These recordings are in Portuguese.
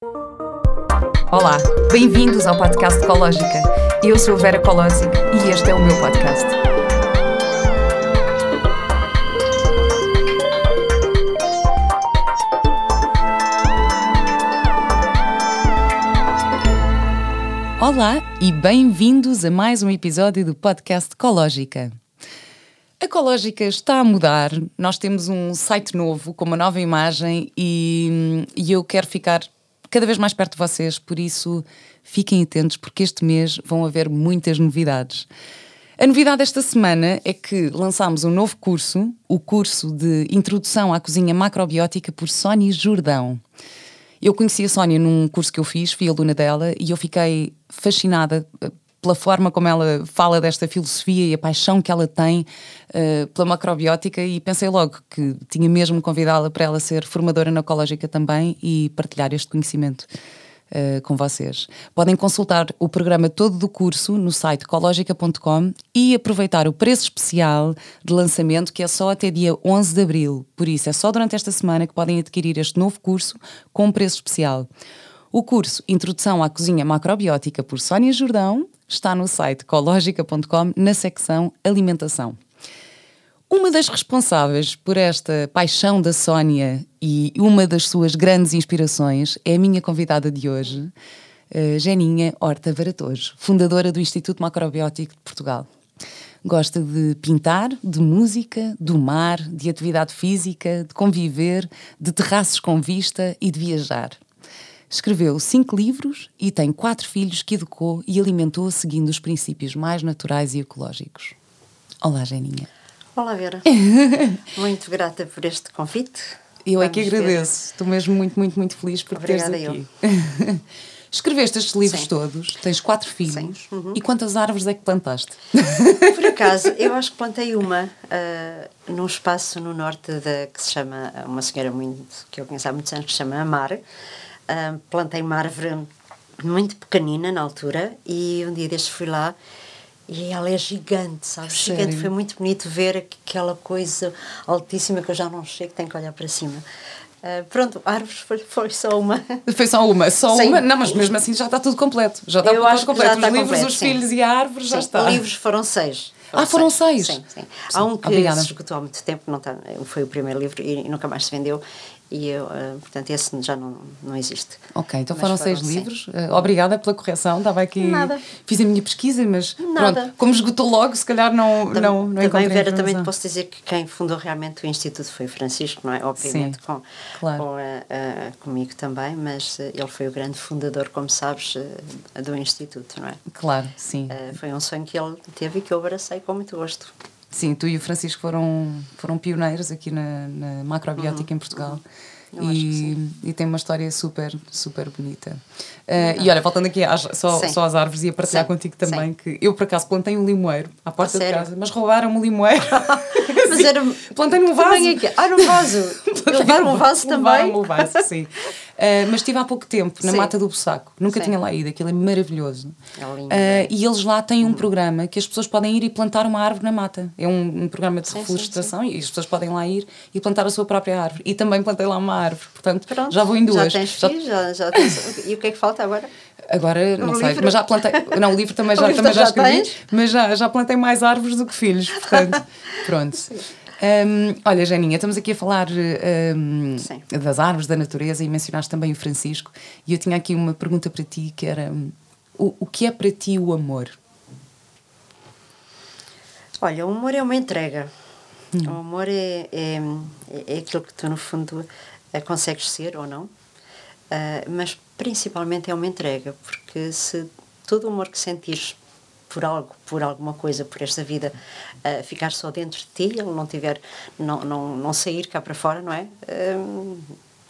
Olá, bem-vindos ao podcast Ecológica. Eu sou a Vera Colosic e este é o meu podcast. Olá e bem-vindos a mais um episódio do podcast Ecológica. A Ecológica está a mudar, nós temos um site novo com uma nova imagem e, e eu quero ficar cada vez mais perto de vocês, por isso fiquem atentos, porque este mês vão haver muitas novidades. A novidade esta semana é que lançámos um novo curso, o curso de Introdução à Cozinha Macrobiótica por Sónia Jordão. Eu conheci a Sónia num curso que eu fiz, fui aluna dela, e eu fiquei fascinada eh, pela forma como ela fala desta filosofia e a paixão que ela tem uh, pela macrobiótica e pensei logo que tinha mesmo convidá-la para ela ser formadora na ecológica também e partilhar este conhecimento uh, com vocês. Podem consultar o programa todo do curso no site ecologica.com e aproveitar o preço especial de lançamento que é só até dia 11 de abril. Por isso, é só durante esta semana que podem adquirir este novo curso com um preço especial. O curso Introdução à Cozinha Macrobiótica por Sónia Jordão está no site ecologica.com na secção Alimentação. Uma das responsáveis por esta paixão da Sónia e uma das suas grandes inspirações é a minha convidada de hoje, Geninha Horta Varatojo, fundadora do Instituto Macrobiótico de Portugal. Gosta de pintar, de música, do mar, de atividade física, de conviver, de terraços com vista e de viajar. Escreveu cinco livros e tem quatro filhos que educou e alimentou seguindo os princípios mais naturais e ecológicos. Olá, Geninha. Olá, Vera. muito grata por este convite. Eu Vamos é que agradeço. Ver. Estou mesmo muito, muito, muito feliz por Obrigada teres aqui. Eu. Escreveste estes livros Sim. todos, tens quatro filhos. Uhum. E quantas árvores é que plantaste? Por acaso, eu acho que plantei uma uh, num espaço no norte de, que se chama, uma senhora muito, que eu conheço há muitos anos, que se chama Amar plantei uma árvore muito pequenina na altura e um dia destes fui lá e ela é gigante, sabe? Sério? Gigante, foi muito bonito ver aquela coisa altíssima que eu já não chego, tenho que olhar para cima. Uh, pronto, árvores foi, foi, só uma. Foi só uma, só sim. uma? Não, mas mesmo assim já está tudo completo. Já está eu tudo completo. Os livros, completo, os sim. filhos e a árvore sim, já está. livros foram seis. Foram ah, foram seis? Sim, sim. Há um que Obrigada. se esgotou há muito tempo, não está, foi o primeiro livro e nunca mais se vendeu e eu, uh, portanto, esse já não, não existe. Ok, então foram, foram seis livros. Uh, obrigada pela correção, estava aqui. Nada. Fiz a minha pesquisa, mas Nada. pronto, como esgotou logo, se calhar não, Tam, não, não Também, Vera, também te posso dizer que quem fundou realmente o Instituto foi o Francisco, não é? Obviamente, sim, com, claro. com uh, comigo também, mas ele foi o grande fundador, como sabes, do Instituto, não é? Claro, sim. foi um sonho que ele teve e que eu abracei com muito gosto. Sim, tu e o Francisco foram, foram pioneiros aqui na, na macrobiótica uhum. em Portugal. Uhum. E, e, tem uma história super, super bonita. Uh, e olha, voltando aqui às, só, só às árvores, ia partilhar Sim. contigo também Sim. que eu por acaso plantei um limoeiro à porta ah, de casa, mas roubaram-me o limoeiro. mas era. Plantei num vaso. Ah, num vaso. Levaram um vaso também. Levaram um vaso, sim. Uh, mas estive há pouco tempo na Sim. Mata do Bussaco, nunca Sim. tinha lá ido, aquilo é maravilhoso. É lindo. Uh, e eles lá têm um programa que as pessoas podem ir e plantar uma árvore na mata. É um, um programa de reflorestação e as pessoas podem lá ir e plantar a sua própria árvore. E também plantei lá uma árvore, portanto Pronto, já vou em duas. Já tens já... Filhos, já, já tens... E o que é que falta agora? Agora, não sei, livro? mas já plantei. Não, o livro também já, também já, já escrevi, mas já, já plantei mais árvores do que filhos, portanto, pronto. Sim. Um, olha, Janinha, estamos aqui a falar um, das árvores, da natureza e mencionaste também o Francisco. E eu tinha aqui uma pergunta para ti que era: o, o que é para ti o amor? Olha, o amor é uma entrega. Hum. O amor é, é, é aquilo que tu, no fundo, eh, consegues ser ou não, uh, mas principalmente é uma entrega, porque se todo o amor que sentires por algo, por alguma coisa, por esta vida, uh, ficar só dentro de ti, ele não tiver, não, não, não sair cá para fora, não é? Uh,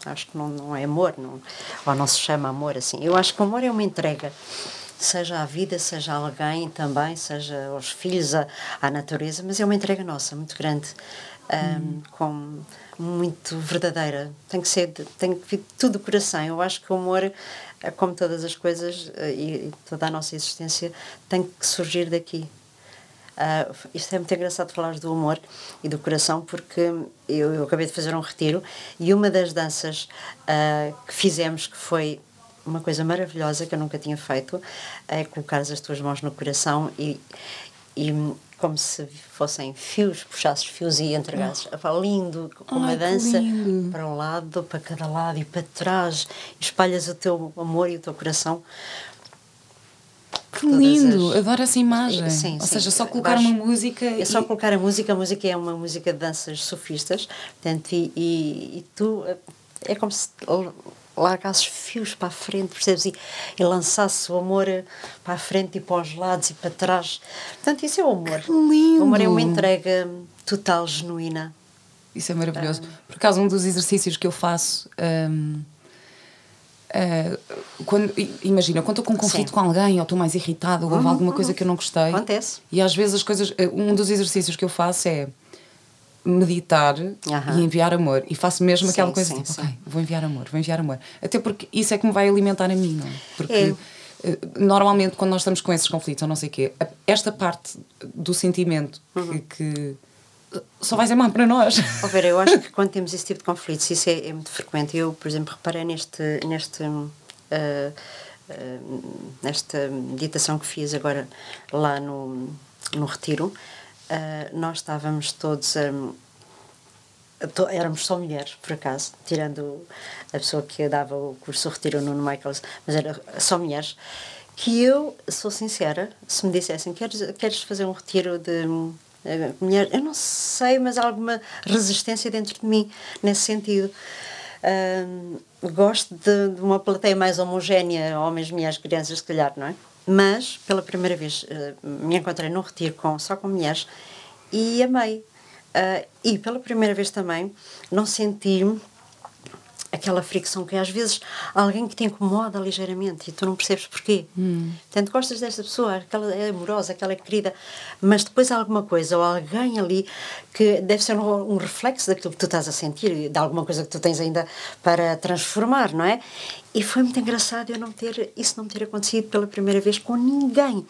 acho que não, não é amor, não, ou não se chama amor assim. Eu acho que o amor é uma entrega, seja à vida, seja a alguém também, seja aos filhos, à, à natureza, mas é uma entrega nossa, muito grande, um, hum. com muito verdadeira. Tem que ser, tem que vir tudo do coração. Eu acho que o amor como todas as coisas eh, e toda a nossa existência, tem que surgir daqui. Uh, isto é muito engraçado falar do humor e do coração, porque eu, eu acabei de fazer um retiro e uma das danças uh, que fizemos, que foi uma coisa maravilhosa que eu nunca tinha feito é colocar as tuas mãos no coração e, e como se fossem fios, puxasses fios e entregasses. Oh. Lindo, com uma dança para um lado, para cada lado e para trás. Espalhas o teu amor e o teu coração. Que lindo! As... Adoro essa imagem. Sim, Ou sim. seja, só colocar Baixo, uma música. É só colocar a música. A música é uma música de danças sofistas. Portanto, e, e, e tu. É como se largasses fios para a frente, percebes? E, e lançasse o amor para a frente e para os lados e para trás. Portanto, isso é o amor. Que lindo! O amor é uma entrega total, genuína. Isso é maravilhoso. Ah. Por acaso, um dos exercícios que eu faço. Um, uh, ah, quando, imagina, quando estou com um conflito Sim. com alguém ou estou mais irritado ou houve uhum, alguma coisa uhum. que eu não gostei. Acontece. E às vezes as coisas. Um dos exercícios que eu faço é meditar e enviar amor. E faço mesmo sim, aquela coisa sim, tipo, sim. ok, vou enviar amor, vou enviar amor. Até porque isso é que me vai alimentar a mim, não é? Porque é. Eh, normalmente quando nós estamos com esses conflitos ou não sei o quê, esta parte do sentimento uhum. que, que, só vai ser má para nós. Oh, Vera, eu acho que quando temos esse tipo de conflitos, isso é, é muito frequente. Eu, por exemplo, reparei neste, neste uh, uh, nesta meditação que fiz agora lá no, no retiro, uh, nós estávamos todos um, to, éramos só mulheres, por acaso, tirando a pessoa que dava o curso Retiro, o Nuno Michaels, mas era só mulheres, que eu, sou sincera, se me dissessem, queres, queres fazer um retiro de uh, mulher, eu não sei, mas há alguma resistência dentro de mim nesse sentido. Uh, gosto de, de, uma plateia mais homogénea, homens, mulheres, crianças, se calhar, não é? Mas, pela primeira vez, uh, me encontrei num retiro com, só com mulheres e amei. Uh, e pela primeira vez também não senti aquela fricção que às vezes alguém que te incomoda ligeiramente e tu não percebes porquê. Hum. Portanto, gostas desta pessoa, aquela é amorosa, aquela é querida, mas depois há alguma coisa ou alguém ali que deve ser um, um, reflexo daquilo que tu estás a sentir, de alguma coisa que tu tens ainda para transformar, não é? E foi muito engraçado eu não ter, isso não ter acontecido pela primeira vez com ninguém.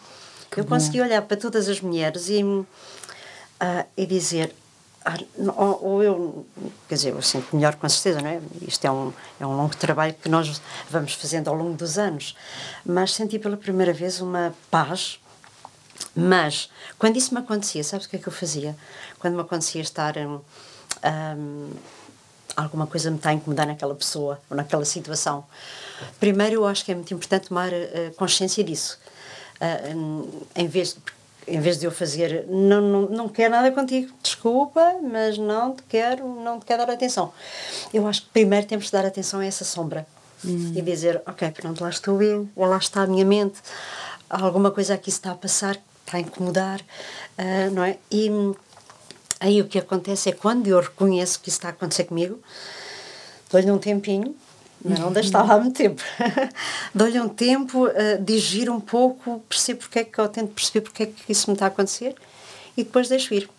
Que eu bom. consegui olhar para todas as mulheres e, uh, e dizer ou, ou, eu, quer dizer, eu sinto melhor com certeza, não é? Isto é um, é um longo trabalho que nós vamos fazendo ao longo dos anos, mas senti pela primeira vez uma paz. Mas, quando isso me acontecia, sabes o que é que eu fazia? Quando me acontecia estar. Um, um, alguma coisa me está a incomodar naquela pessoa ou naquela situação. Primeiro, eu acho que é muito importante tomar uh, consciência disso. Uh, um, em vez de, em vez de eu fazer, não, não, não quero nada contigo, desculpa, mas não te quero, não te quero dar atenção. Eu acho que primeiro temos de dar atenção a essa sombra hum. e dizer, ok, pronto, lá estou eu, ou lá está a minha mente, alguma coisa aqui está a passar, está a incomodar, uh, não é? E aí o que acontece é quando eu reconheço que isso está a acontecer comigo, dou-lhe um tempinho, não, não deixo lá muito tempo. Dou-lhe um tempo, uh, digiro um pouco, percebo porque é que eu tento perceber porque é que isso me está a acontecer e depois deixo ir.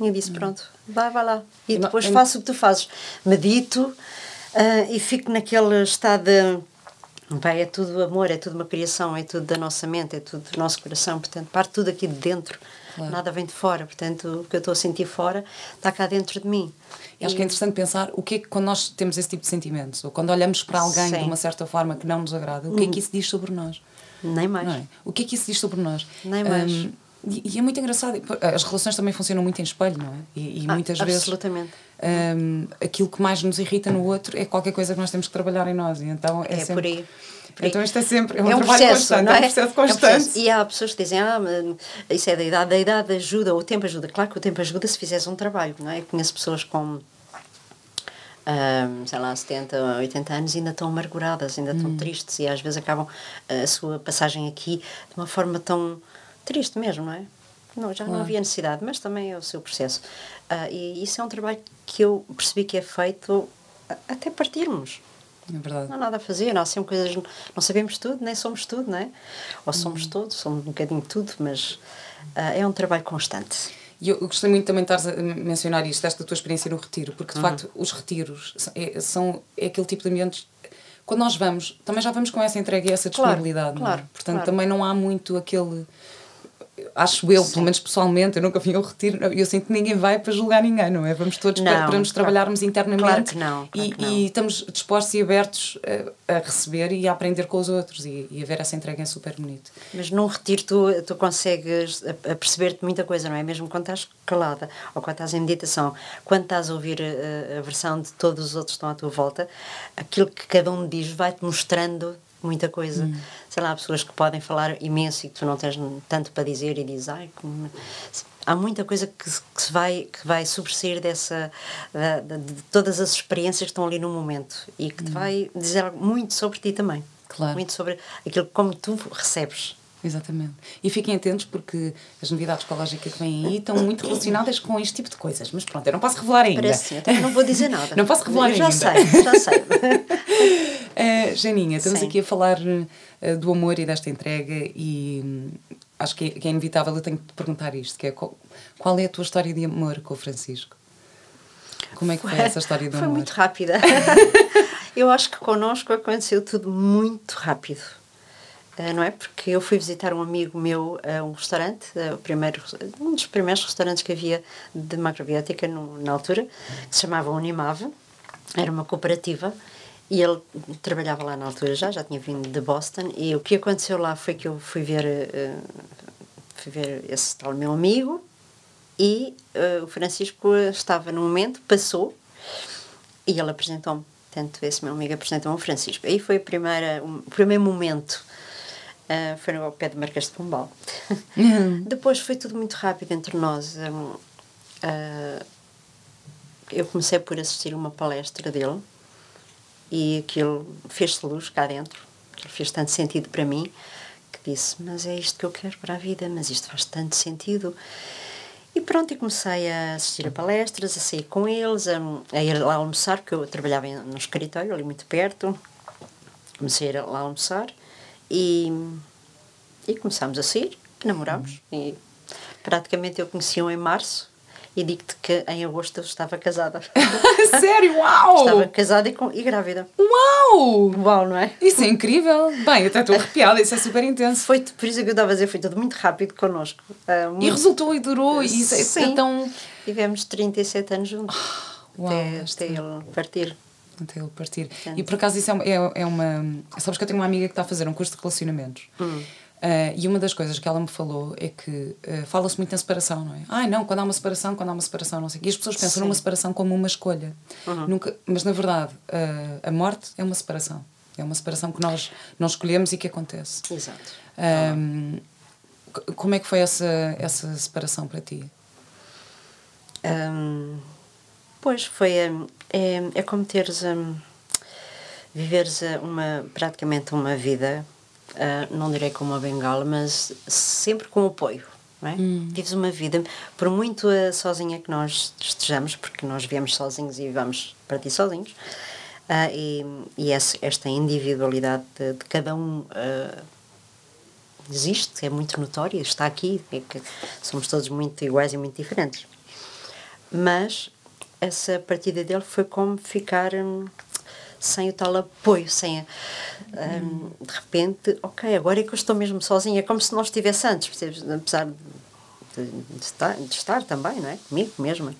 E disse: pronto, vai, vai lá. E depois faço o que tu fazes. Medito uh, e fico naquele estado de. Pai, é tudo amor, é tudo uma criação, é tudo da nossa mente, é tudo do nosso coração, portanto, parte tudo aqui de dentro, claro. nada vem de fora, portanto, o que eu estou a sentir fora está cá dentro de mim. E acho que é interessante pensar o que é que, quando nós temos esse tipo de sentimentos, ou quando olhamos para alguém Sim. de uma certa forma que não nos agrada, o que é que hum. isso diz sobre nós? Nem mais. É? O que é que isso diz sobre nós? Nem mais. Um, e, e, é muito engraçado, as relações também funcionam muito em espelho, não é? E, e ah, muitas vezes absolutamente. Um, aquilo que mais nos irrita no outro é qualquer coisa que nós temos que trabalhar em nós. E então é, é sempre, por aí. Então isto é sempre é um, é um processo, constante, é? é? um processo constante. É um processo. E há pessoas que dizem, ah, isso é da idade, a idade ajuda, o tempo ajuda. Claro que o tempo ajuda se fizeres um trabalho, não é? Eu conheço pessoas com um, sei lá, 70, 80 anos ainda estão amarguradas, ainda estão hum. tristes e às vezes acabam a sua passagem aqui de uma forma tão triste mesmo, não é? Não, já não havia necessidade, mas também é o seu processo. Uh, e isso é um trabalho que eu percebi que é feito até partirmos. É verdade. Não há nada a fazer, nós sempre coisas, não sabemos tudo, nem somos tudo, não é? Ou somos hum. todos, somos um bocadinho tudo, mas uh, é um trabalho constante. E eu gostei muito também de estar a mencionar isto, esta tua experiência no retiro, porque de uhum. facto os retiros é, são é aquele tipo de ambientes. Quando nós vamos, também já vamos com essa entrega e essa disponibilidade, claro, é? Portanto, claro. também não há muito aquele acho eu, Sim. pelo menos pessoalmente, eu nunca vim ao retiro, eu sinto que ninguém vai para julgar ninguém, não é? Vamos todos não, para, para, nos trabalharmos claro, internamente claro que não, claro e, que não. e, estamos dispostos e abertos a, a, receber e a aprender com os outros e, e a ver essa entrega é super bonito. Mas num retiro tu, tu consegues perceber-te muita coisa, não é? Mesmo quando estás calada ou quando estás em meditação, quando estás a ouvir a, a versão de todos os outros que estão à tua volta, aquilo que cada um diz vai-te mostrando muita coisa. Hum. Sei lá, há pessoas que podem falar imenso e que tu não tens tanto para dizer e dizes, ai, como... há muita coisa que, que, se vai, que vai sobressair dessa, de, de, todas as experiências que estão ali no momento e que te hum. vai dizer muito sobre ti também. Claro. Muito sobre aquilo como tu recebes. Exatamente. E fiquem atentos porque as novidades ecológicas que vêm aí estão muito relacionadas com este tipo de coisas. Mas pronto, eu não posso revelar ainda. Parece, eu também não vou dizer nada. não posso revelar eu ainda. Já sei, já sei. uh, Janinha, estamos Sim. aqui a falar uh, do amor e desta entrega e um, acho que é, que é, inevitável eu tenho que te perguntar isto, que é qual, qual, é a tua história de amor com o Francisco? Como é que foi, foi essa história de amor? Foi muito rápida. eu acho que connosco aconteceu tudo muito rápido não é? Porque eu fui visitar um amigo meu a um restaurante, uh, o primeiro, um dos primeiros restaurantes que havia de macrobiótica no, na altura, que se chamava Unimave, era uma cooperativa, e ele trabalhava lá na altura já, já tinha vindo de Boston, e o que aconteceu lá foi que eu fui ver, uh, fui ver esse tal meu amigo, e o Francisco estava no momento, passou, e ele apresentou-me. Portanto, esse meu amigo apresentou-me o Francisco. Aí foi a primeira, o primeiro momento Uh, foi no pé de Marquês de Pombal. Uhum. Depois foi tudo muito rápido entre nós. Um, uh, eu comecei por assistir uma palestra dele e aquilo fez-se luz cá dentro. Aquilo fez tanto sentido para mim que disse: Mas é isto que eu quero para a vida, mas isto faz tanto sentido. E pronto, e comecei a assistir a palestras, a sair com eles, a, a ir lá almoçar, porque eu trabalhava no escritório ali muito perto. Comecei a ir lá almoçar e, e começámos a sair, namorámos. Uhum. E praticamente eu conheci-o em março e digo-te que em agosto eu estava casada. Sério? Uau! Estava casada e, com, e grávida. Uau! Uau, não é? Isso é incrível! Bem, eu até estou arrepiada, isso é super intenso. Foi por isso que eu estava a dizer, foi tudo muito rápido connosco. Uh, muito... E resultou e durou, e isso é, tão. Tivemos 37 anos juntos. Oh, uau, até, até ele partir até ele partir. E por acaso isso é, é, é, uma. Sabes que eu tenho uma amiga que está a fazer um curso de relacionamentos. Hum. Uh, e uma das coisas que ela me falou é que uh, fala-se muito em separação, não é? Ai, não, quando há uma separação, quando há uma separação, não sei. E as pessoas pensam Sim. numa separação como uma escolha. Uhum. Nunca, mas na verdade, uh, a morte é uma separação. É uma separação que nós não escolhemos e que acontece. Exato. Um, como é que foi essa, essa separação para ti? Um, pois foi. Um, é, é como teres. Um, viveres uma, praticamente uma vida uh, não direi com uma bengala, mas sempre com apoio. Não é? Hum. Vives uma vida, por muito uh, sozinha que nós estejamos, porque nós viemos sozinhos e vamos para ti sozinhos, uh, e, e essa, esta individualidade de, de cada um existe, é muito notória, está aqui, é que somos todos muito iguais e muito diferentes. Mas essa partida dele foi como ficar. Um, sem o tal apoio, sem a, um, de repente, ok, agora é que eu estou mesmo sozinha, é como se não estivesse antes, percebes? apesar de, de, estar, de estar também, não é? Comigo mesma.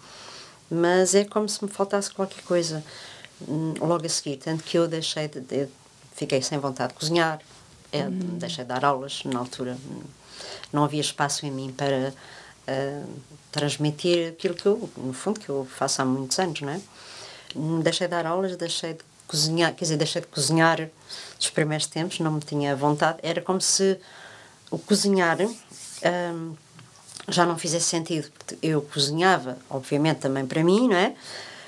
Mas é como se me faltasse qualquer coisa hum, logo a seguir. Tanto que eu deixei de. de fiquei sem vontade de cozinhar, é, hum. deixei de dar aulas na altura. Não havia espaço em mim para transmitir aquilo que eu, no fundo, que eu faço há muitos anos, não é? Deixei de dar aulas, deixei de cozinhar, quer dizer, deixei de cozinhar nos primeiros tempos, não me tinha vontade. Era como se o cozinhar hum, já não fizesse sentido. Eu cozinhava, obviamente, também para mim, não é?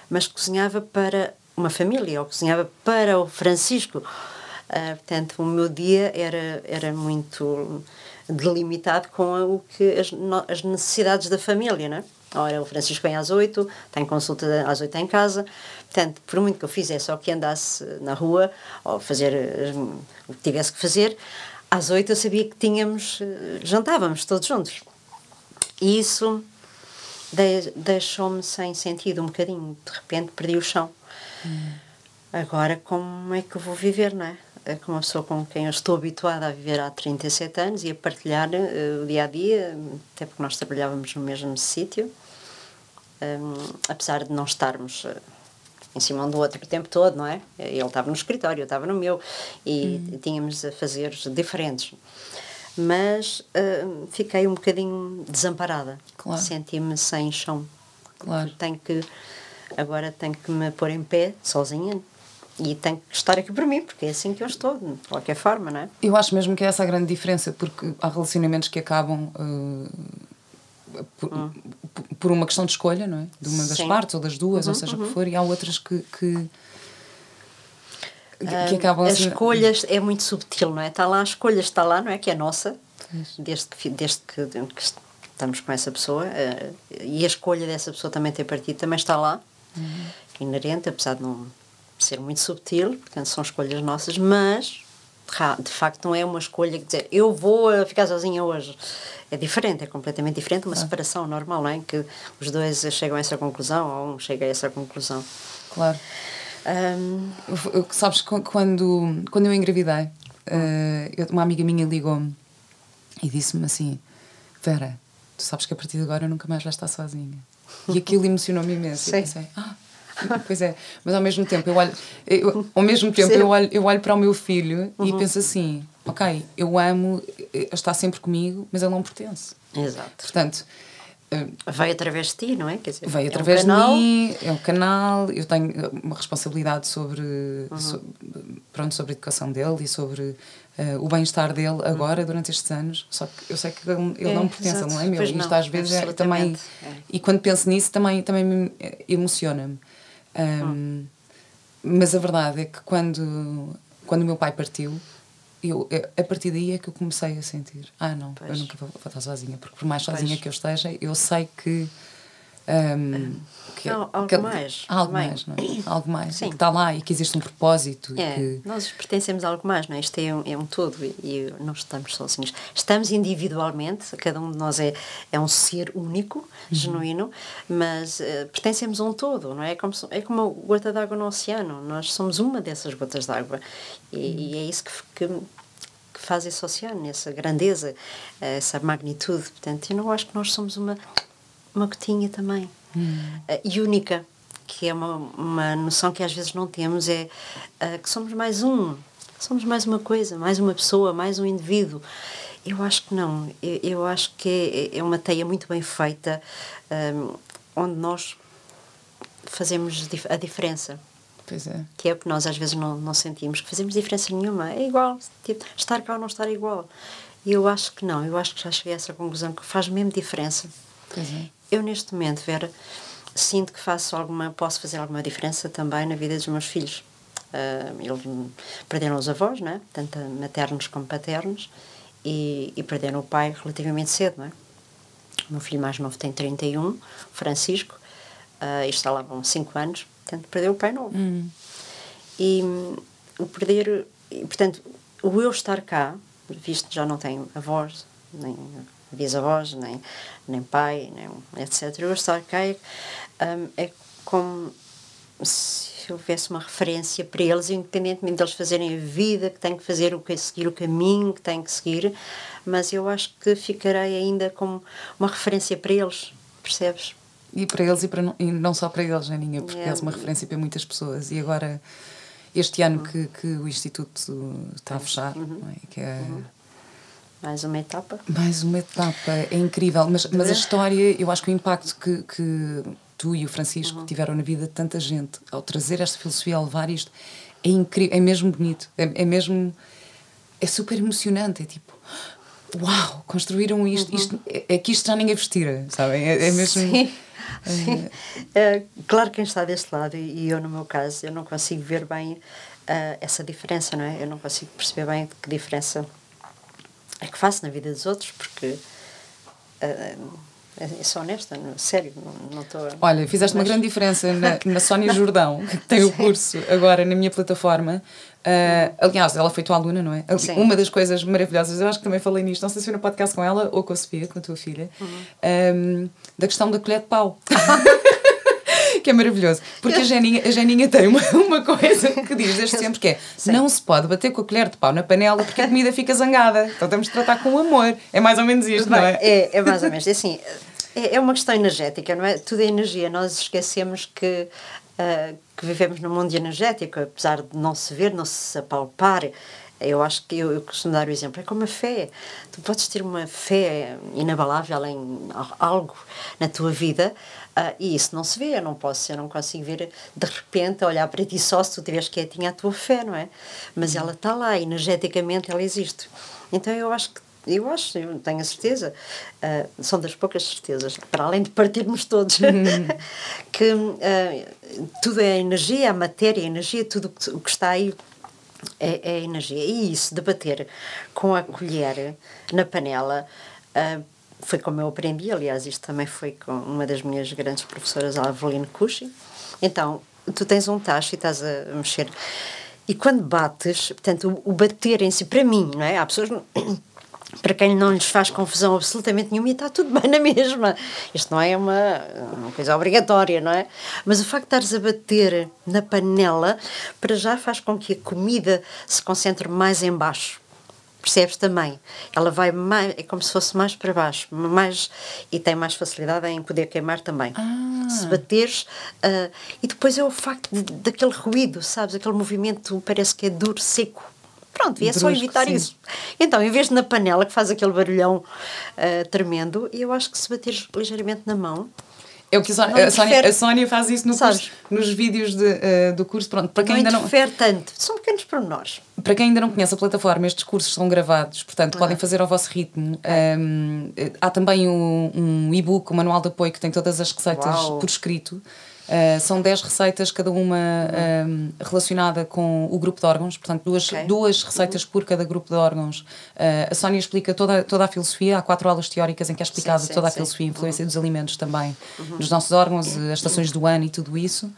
Mas cozinhava para uma família, ou cozinhava para o Francisco. Uh, portanto, o meu dia era, era muito delimitado com o que as, as necessidades da família, não é? Ora, o Francisco vem às oito, tem consulta às oito em casa, portanto, por muito que eu fizesse ou que andasse na rua, ou fazer eh, o que tivesse que fazer, às oito eu sabia que tínhamos, eh, jantávamos todos juntos. E isso deixou-me sem sentido um bocadinho, de repente perdi o chão. Hum. Agora, como é que eu vou viver, não é? Com uma pessoa com quem eu estou habituada a viver há 37 anos e a partilhar uh, o dia a dia, até porque nós trabalhávamos no mesmo sítio, um, apesar de não estarmos uh, em cima um do outro o tempo todo, não é? Ele estava no escritório, eu estava no meu e hum. tínhamos a fazer diferentes. Mas uh, fiquei um bocadinho desamparada, claro. senti-me sem chão. Claro. Tenho que, agora tenho que me pôr em pé, sozinha, e tenho que estar aqui por mim, porque é assim que eu estou, de qualquer forma, não é? Eu acho mesmo que é essa a grande diferença, porque há relacionamentos que acabam uh, por, hum. por, uma questão de escolha, não é? De uma das Sim. partes ou das duas, uhum, ou seja o uhum. que for, e há outras que. que que acabam as assim... escolhas é muito subtil, não é? Está lá, a escolha está lá, não é? Que é nossa, desde que, desde que, que, estamos com essa pessoa, uh, e a escolha dessa pessoa também ter partido também está lá, uhum. inerente, apesar de não ser muito subtil, portanto são escolhas nossas, mas de facto não é uma escolha que dizer eu vou eh, ficar sozinha hoje. É diferente, é completamente diferente, uma separação normal, não é? Que os dois chegam a essa conclusão ou um chega a essa conclusão. Claro. Um, Sabes, quando, quando eu engravidei, uh, uma amiga minha ligou-me e disse-me assim: Vera, tu sabes que a partir de agora eu nunca mais vais estar sozinha. E aquilo emocionou-me imenso. Sim. Eu pensei, ah, Pois é, mas ao mesmo tempo eu olho, eu, ao mesmo tempo eu olho, eu olho para o meu filho uhum. e penso assim, ok, eu amo, eh, está sempre comigo, mas ele não pertence. Exato. Portanto, eh, vai através de ti, não é? Quer dizer, vai através é um de mim, é um canal, eu tenho uma responsabilidade sobre, uhum. sobre, pronto, sobre a educação dele e sobre uh, o bem-estar dele agora, uhum. durante estes anos. Só que eu sei que ele, ele é, não pertence, exato. não é meu. Pois Isto não, às vezes é, também. É. E quando penso nisso, também, também me emociona-me. Um, mas a verdade é que quando, quando o meu pai partiu, eu, a partir daí é que eu comecei a sentir: ah, não, pois. eu nunca vou, vou, estar sozinha, porque por mais sozinha pois. que eu esteja, eu sei que um, que, não, algo que, mais. Algo mais, não é? Algo mais. Sim. Que está lá e que existe um propósito. É, que... Nós pertencemos a algo mais, não é? Isto é um, é um todo e, e não estamos sozinhos. Estamos individualmente, cada um de nós é, é um ser único, uhum. genuíno, mas uh, pertencemos a um todo, não é? É como, é como uma gota d'água no oceano. Nós somos uma dessas gotas d'água e, uhum. e, é isso que, que que faz esse oceano, essa grandeza, essa magnitude. Portanto, eu não acho que nós somos uma uma gotinha também. Hum. Uh, e única, que é uma, uma noção que às vezes não temos, é uh, que somos mais um, somos mais uma coisa, mais uma pessoa, mais um indivíduo. Eu acho que não, eu, eu acho que é, é uma teia muito bem feita, um, ehm, onde nós fazemos a diferença. Pois é. Que é o que nós às vezes não, não sentimos, que fazemos diferença nenhuma. É igual, tipo, estar cá ou não estar igual. E eu acho que não, eu acho que já cheguei a essa conclusão que faz mesmo diferença. Pois é. Eu, neste momento, Vera, sinto que faço alguma, posso fazer alguma diferença também na vida dos meus filhos. Uh, eles perderam os avós, né? tanto maternos como paternos, e, e perderam o pai relativamente cedo. Não é? O meu filho mais novo tem 31, Francisco, uh, e está lá há 5 anos, portanto, perdeu o pai novo. Hum. E o perder, e, portanto, o eu estar cá, visto que já não tenho avós, nem bisavós, nem, nem pai, nem, etc. Eu estar cá um, é como se houvesse uma referência para eles, independentemente deles fazerem a vida que têm que fazer, o que seguir o caminho que têm que seguir, mas eu acho que ficarei ainda como uma referência para eles, percebes? E para eles e, para não, e não só para eles, Janinha, porque é. és uma referência para muitas pessoas. E agora, este ano uhum. que, que o Instituto está a fechar, uhum. é? que é. Uhum mais uma etapa. Mais uma etapa, é incrível. Mas, mas a história, eu acho que o impacto que, que tu e o Francisco uhum. tiveram na vida de tanta gente ao trazer esta filosofia, ao levar isto, é incrível, é mesmo bonito, é, é mesmo. é super emocionante. É tipo, uau, construíram isto, uhum. isto é, é, que isto já ninguém vestira, sabem? É, é mesmo. Sim. É... Sim. É, claro que quem está deste lado, e eu no meu caso, eu não consigo ver bem uh, essa diferença, não é? Eu não consigo perceber bem que diferença é que faço na vida dos outros, porque uh, é só honesta, não, sério, não estou. Olha, fizeste mas... uma grande diferença na, na Sónia Jordão, que tem o curso agora na minha plataforma. Uh, aliás, ela foi tua aluna, não é? Sim. Uma das coisas maravilhosas, eu acho que também falei nisto, não sei se foi no podcast com ela ou com a Sofia, com a tua filha, uhum. um, da questão da colher de pau. que é maravilhoso. Porque a Janinha, a Janinha tem uma, uma coisa que diz desde sempre que é Sim. não se pode bater com a colher de pau na panela porque a comida fica zangada. Então temos de tratar com amor. É mais ou menos isto, Bem, não é? é? É mais ou menos. É assim, é, é uma questão energética, não é? Tudo é energia. Nós esquecemos que, uh, que vivemos num mundo energético, apesar de não se ver, não se apalpar. Eu acho que eu, eu costumo dar o exemplo, é como a fé. Tu podes ter uma fé inabalável em algo na tua vida uh, e isso não se vê. Eu não posso, eu não consigo ver de repente olhar para ti só se tu tiveres quietinha a tua fé, não é? Mas ela está lá, energeticamente ela existe. Então eu acho que eu acho, eu tenho a certeza, uh, são das poucas certezas, para além de partirmos todos, que uh, tudo é energia, a matéria, a energia, tudo o que está aí é, é energia. E isso, de bater com a colher na panela, uh, foi como eu aprendi. Aliás, isto também foi com uma das minhas grandes professoras, a Aveline Cushing. Então, tu tens um tacho e estás a mexer. E quando bates, portanto, o, bater em si, para mim, não é? Há pessoas para quem não lhes faz confusão absolutamente nenhuma e está tudo bem na mesma. Isto não é uma, uma coisa obrigatória, não é? Mas o facto de estares a bater na panela, para já faz com que a comida se concentre mais em baixo. Percebes também? Ela vai mais, é como se fosse mais para baixo, mais, e tem mais facilidade em poder queimar também. Ah. Se bateres, uh, e depois é o facto de, daquele ruído, sabes? Aquele movimento parece que é duro, seco Pronto, e é Brusco, só evitar sim. isso. Então, em vez de na panela que faz aquele barulhão uh, tremendo, eu acho que se bateres ligeiramente na mão. É o que a Sónia, a Sónia, a Sónia faz isso no curso, nos vídeos de, uh, do curso. Pronto, para quem não ainda não. tanto, são pequenos pormenores. Para quem ainda não conhece a plataforma, estes cursos são gravados, portanto, podem fazer ao vosso ritmo. Um, há também um, um e-book, um manual de apoio que tem todas as receitas Uau. por escrito. Uh, são 10 receitas, cada uma uh, relacionada com o grupo de órgãos, portanto, duas, okay. duas receitas uhum. por cada grupo de órgãos. Uh, a Sónia explica toda, toda a filosofia, há quatro aulas teóricas em que é explicada sim, sim, toda a filosofia, a influência uhum. dos alimentos também, uhum. nos nossos órgãos, as estações do ano e tudo isso.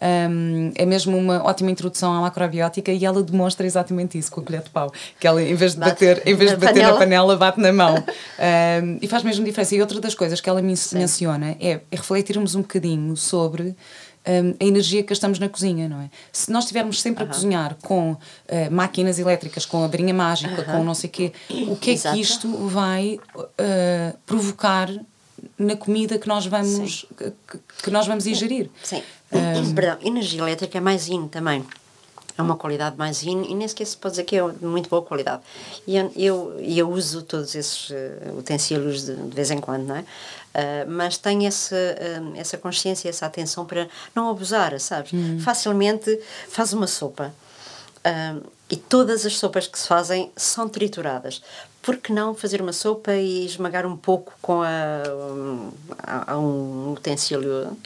Um, é mesmo uma ótima introdução à macrobiótica e ela demonstra exatamente isso com a colher de pau. Que ela, em vez de bate bater, em vez de bater panela. na panela, bate na mão. um, e faz mesmo diferença. E outra das coisas que ela men Sim. menciona é, é refletirmos um bocadinho sobre um, a energia que gastamos na cozinha, não é? Se nós estivermos sempre a cozinhar com uh, máquinas elétricas, com a varinha mágica, com não sei o quê, o que é Exato. que isto vai uh, provocar na comida que nós vamos, que, que, nós vamos ingerir? Sim. Um, Perdão, energia elétrica é mais in também. É uma qualidade mais in e nem sequer se pode dizer que é de muito boa qualidade. E eu, eu, eu uso todos esses uh, utensílios de, de, vez em quando, não é? Uh, mas tenho essa, uh, essa consciência, essa atenção para não abusar, sabes? Hum. Facilmente faz uma sopa. e todas as sopas que se fazem são trituradas. Por que não fazer uma sopa e esmagar um pouco com a, um, a, a um utensílio,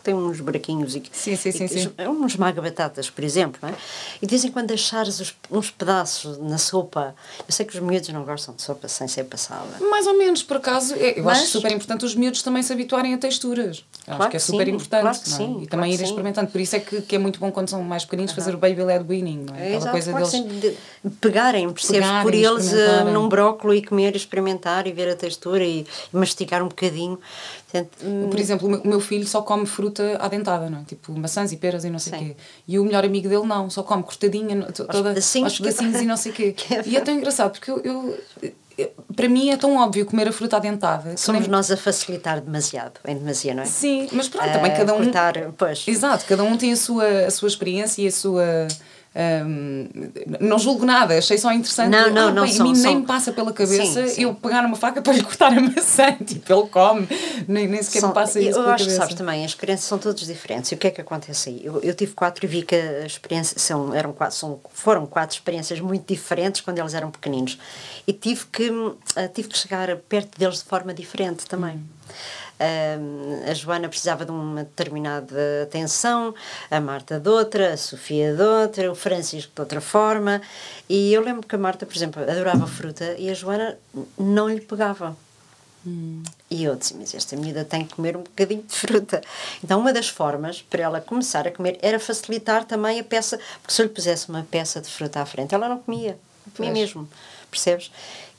que tem uns buraquinhos e, sim, sim, sim, e sim. é um esmaga-batatas, por exemplo, não é? e de vez em quando deixares os, uns pedaços na sopa. Eu sei que os miúdos não gostam de sopa sem ser passada. Mais ou menos, por acaso, eu Mas, acho super importante os miúdos também se habituarem a texturas. Claro acho que é super sim, importante. Claro que é? sim, e também claro ir experimentando. Por isso é que, que é muito bom quando são mais pequeninos fazer o baby led weaning, não é? Aquela Exato, coisa deles. De pegarem, percebes? Pegarem, por eles uh, num brócolis e comer, experimentar e ver a textura e, e mastigar um bocadinho. Por exemplo, o meu filho só come fruta adentada, não é? Tipo maçãs e peras e não sei o quê. E o melhor amigo dele não, só come cortadinha, toda, aos pedacinhos, e não sei o quê. E é tão engraçado, porque eu, eu, para mim é tão óbvio comer a fruta adentada. Somos nem... nós a facilitar demasiado, em demasia, não é? Sim, mas pronto, também cada um... Cortar, pois. Exato, cada um tem a sua, a sua experiência e a sua um, não julgo nada, achei só interessante. Não, não, ah, não. Bem, são, a mim são... nem me passa pela cabeça sim, sim. eu pegar uma faca para lhe cortar a maçã, tipo, ele come, nem, nem sequer são, me passa isso. Eu acho cabeça. que sabes também, as crianças são todas diferentes. E o que é que acontece aí? Eu, eu tive quatro e vi que a experiência, são, eram quatro, são, foram quatro experiências muito diferentes quando eles eram pequeninos. E tive que, uh, tive que chegar perto deles de forma diferente também. Hum a Joana precisava de uma determinada atenção, a Marta de outra, a Sofia de outra, o Francisco de outra forma. E eu lembro que a Marta, por exemplo, adorava fruta e a Joana não lhe pegava. Hum. E eu disse, mas esta menina tem que comer um bocadinho de fruta. Então, uma das formas para ela começar a comer era facilitar também a peça, porque se eu lhe pusesse uma peça de fruta à frente, ela não comia. para mim mesmo, percebes?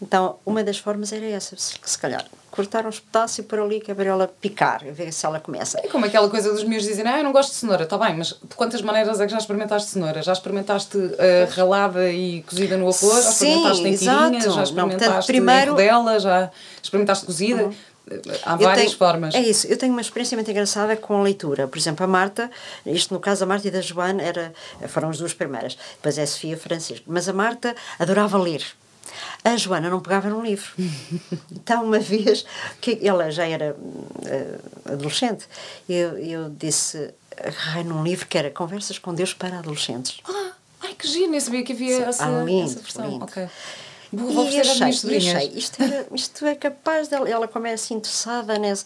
Então, uma das formas era essa, se, se calhar, cortar uns pedaços e pôr ali que para ela picar, ver se ela começa. É como aquela coisa dos meus dizem, ah, eu não gosto de cenoura, está bem, mas de quantas maneiras é que já experimentaste cenoura? Já experimentaste uh, ralada e cozida no arroz? Já experimentaste em tirinhas? Já experimentaste não, portanto, primeiro... em rodela? Já experimentaste cozida? Uhum. Há várias tenho, formas. É isso. Eu tenho uma experiência muito engraçada com a leitura. Por exemplo, a Marta, isto no caso a Marta e da Joana era, foram as duas primeiras. Depois é a Sofia e Francisco. Mas a Marta adorava ler. A Joana não pegava num livro. então, uma vez, que ela já era uh, adolescente, eu, eu disse, agarrei num livro que era Conversas com Deus para Adolescentes. Ah, ai que giro, nem sabia que havia Sim, essa, ah, lindo, essa versão. Lindo. Okay. Vou e achei, achei isto, era, isto é capaz dela, ela como é assim interessada nessa,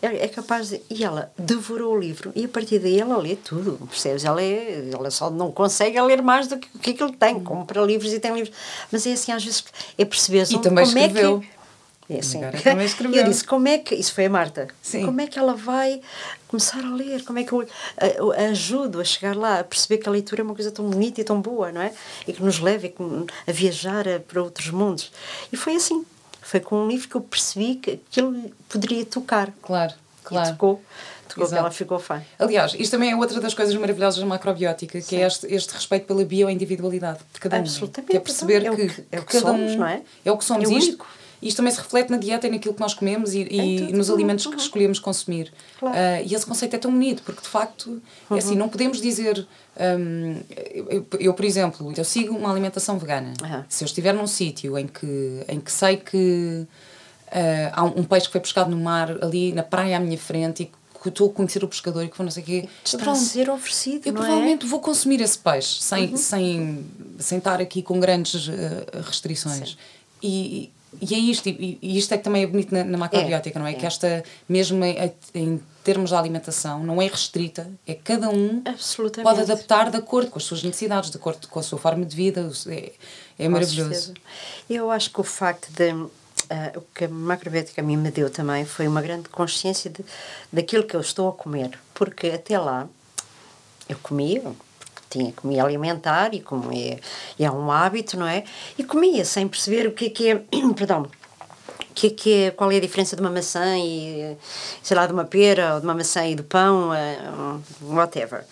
é, é, capaz de, e ela devorou o livro e a partir daí ela lê tudo, percebes? Ela, é, ela só não consegue ler mais do que o que, é que ele tem, compra livros e tem livros, mas é assim às vezes é perceber e também como escreveu. é que é assim. E eu disse, como é que. Isso foi a Marta. Sim. Como é que ela vai começar a ler? Como é que eu a, a ajudo a chegar lá, a perceber que a leitura é uma coisa tão bonita e tão boa, não é? E que nos leva a viajar para outros mundos. E foi assim. Foi com um livro que eu percebi que aquilo poderia tocar. Claro, claro. E tocou. Ela ficou fã. Aliás, isto também é outra das coisas maravilhosas da macrobiótica, que é este, este respeito pela bioindividualidade de cada um. Absolutamente. Que é perceber é que, que, é o que, cada somos, um, não é? É o que somos. É isto, isto também se reflete na dieta e naquilo que nós comemos e, e nos alimentos uhum. que escolhemos consumir. Claro. Uh, e esse conceito é tão bonito, porque de facto, uhum. é assim, uhum. não podemos dizer. Um, eu, eu, por exemplo, eu sigo uma alimentação vegana. Uhum. Se eu estiver num sítio em que, em que sei que uh, há um, um peixe que foi pescado no mar ali na praia à minha frente e que estou a conhecer o pescador e que foi não sei o quê. Está a ser oferecido, Eu provavelmente é? vou consumir esse peixe sem, uhum. sem, sem estar aqui com grandes uh, restrições. Sim. E, e é isto, e, isto é que também é bonito na, na macrobiótica, é, não é? é? Que esta, mesmo em, em, termos de alimentação, não é restrita, é cada um pode adaptar de acordo com as suas necessidades, de acordo com a sua forma de vida, é, é maravilhoso. Eu acho que o facto de. Uh, o que a macrobiótica a mim me deu também foi uma grande consciência de, daquilo que eu estou a comer, porque até lá eu comia, tinha que me alimentar e como é, é um hábito, não é? E comia sem perceber o que é que é, perdão, que é que é, qual é a diferença de uma maçã e, sei lá, de uma pera ou de uma maçã e do pão, uh, whatever.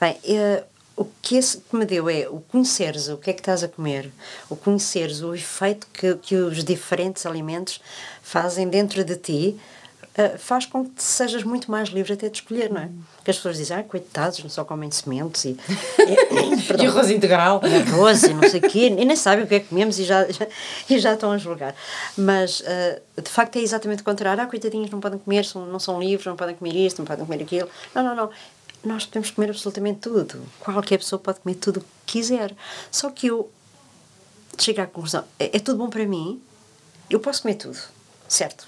Bem, uh, o que esse que me deu é o conheceres o que é que estás a comer, o conheceres o efeito que, que os diferentes alimentos fazem dentro de ti, uh, faz com que sejas muito mais livre até de escolher, não é? Porque as pessoas dizem, ah, coitados, não só comem sementes e. e, e arroz integral. Arroz e não sei o quê, e nem sabem o que é que comemos e já, já, e já estão a julgar. Mas, uh, de facto, é exatamente o contrário. Ah, coitadinhos, não podem comer, são, não são livres, não podem comer isto, não podem comer aquilo. Não, não, não. Nós podemos comer absolutamente tudo. Qualquer pessoa pode comer tudo o que quiser. Só que eu chego à conclusão, é, é tudo bom para mim, eu posso comer tudo, certo?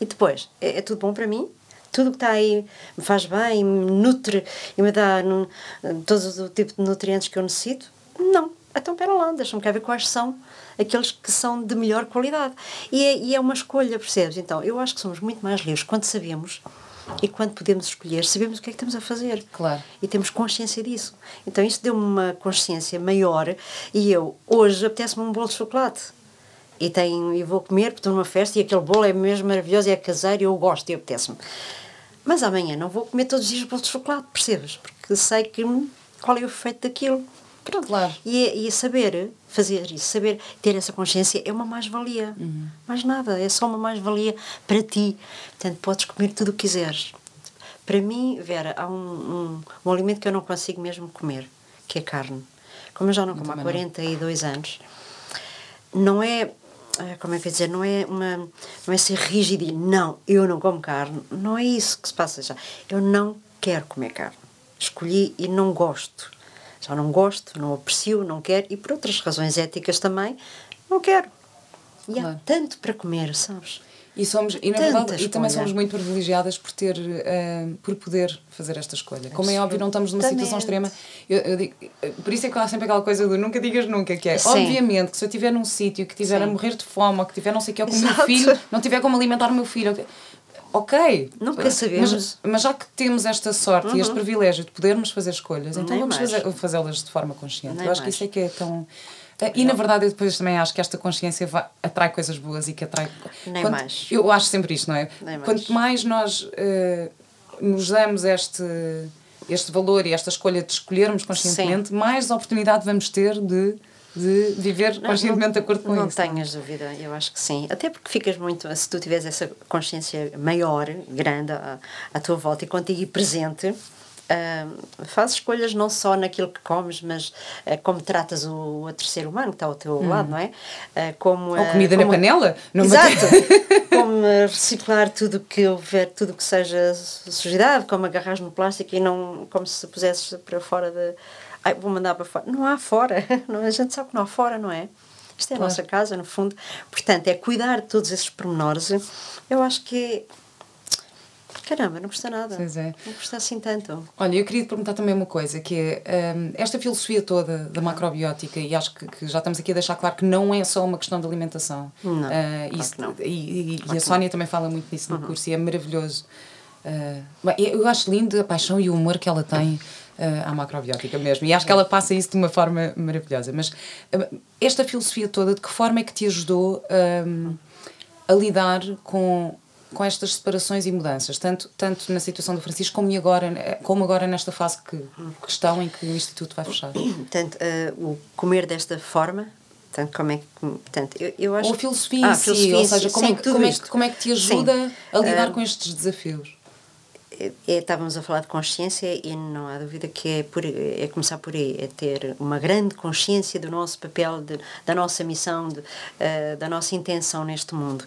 E depois, é, é tudo bom para mim? Tudo que está aí me faz bem, me nutre e me dá no, todo o tipo de nutrientes que eu necessito? Não. Então, espera lá, deixa-me cá ver quais são aqueles que são de melhor qualidade. E é, e é uma escolha, percebes? Então, eu acho que somos muito mais livres quando sabemos e quando podemos escolher, sabemos o que é que estamos a fazer. Claro. E temos consciência disso. Então, isso deu-me uma consciência maior e eu, hoje, apetece-me um bolo de chocolate e, tenho, e vou comer porque estou numa festa e aquele bolo é mesmo maravilhoso e é caseiro e eu gosto e apetece-me. Mas amanhã não vou comer todos os dias bolo de chocolate, percebes? Porque sei que qual é o efeito daquilo. Pronto. Claro. E, e saber fazer isso, saber ter essa consciência é uma mais-valia. Uhum. Mais nada, é só uma mais-valia para ti. Portanto, podes comer tudo o que quiseres. Para mim, Vera, há um, um, um alimento que eu não consigo mesmo comer, que é carne. Como eu já não como há 42 não. anos, não é como é que eu dizer, não é, uma, não é ser rígido e não, eu não como carne, não é isso que se passa já. Eu não quero comer carne. Escolhi e não gosto. Já não gosto, não aprecio, não quero e por outras razões éticas também, não quero. E claro. há tanto para comer, sabes? E, somos, e, na verdade, e também somos muito privilegiadas por ter uh, por poder fazer esta escolha. Como é óbvio, não estamos numa situação extrema. Eu, eu digo, por isso é que há sempre aquela coisa do nunca digas nunca, que é Sim. obviamente que se eu estiver num sítio que estiver a morrer de fome ou que tiver não sei o que, ou que o meu filho não tiver como alimentar o meu filho. Ok, nunca sabemos. Mas, mas já que temos esta sorte uhum. e este uhum. privilégio de podermos fazer escolhas, então Nem vamos fazê-las de forma consciente. Nem eu acho mais. que isso é que é tão e na verdade eu depois também acho que esta consciência vai, atrai coisas boas e que atrai. Nem Quanto, mais. Eu acho sempre isto, não é? Nem Quanto mais nós uh, nos damos este, este valor e esta escolha de escolhermos conscientemente, Sim. mais oportunidade vamos ter de de viver conscientemente de acordo com não isso. Não tenhas dúvida, eu acho que sim. Até porque ficas muito, se tu tiveres essa consciência maior, grande à, à tua volta e contigo e presente, Uh, faz escolhas não só naquilo que comes, mas uh, como tratas o outro ser humano que está ao teu hum. lado, não é? Uh, como, Ou comida como, na panela? Não Exato! como reciclar tudo que houver, tudo que seja sujidade, como agarrar no plástico e não como se pusesses para fora de. Ai, vou mandar para fora. Não há fora. Não, a gente sabe que não há fora, não é? Isto é a nossa casa, no fundo. Portanto, é cuidar de todos esses pormenores. Eu acho que é Caramba, não custa nada. Pois é. Não custa assim tanto. Olha, eu queria te perguntar também uma coisa, que é um, esta filosofia toda da macrobiótica, e acho que, que, já estamos aqui a deixar claro que não é só uma questão de alimentação. Não, uh, claro isso, não. E, e, e a Sónia também fala muito nisso no uhum. curso, e é maravilhoso. Uh, eu acho lindo a paixão e o humor que ela tem uh, à macrobiótica mesmo, e acho que ela passa isso de uma forma maravilhosa. Mas uh, esta filosofia toda, de que forma é que te ajudou um, a lidar com com estas separações e mudanças, tanto, tanto na situação do Francisco como agora, como agora nesta fase que, que estão em que o Instituto vai fechar? Portanto, uh, o comer desta forma, portanto, como é que. Portanto, eu, eu acho, ou a filosofia ah, em si, filosofia, ou seja, como, sim, é, que, como, é que, como é que te ajuda sim. a lidar uh, com estes desafios? É, é, estávamos a falar de consciência e não há dúvida que é, por, é começar por aí, é ter uma grande consciência do nosso papel, de, da nossa missão, de, uh, da nossa intenção neste mundo.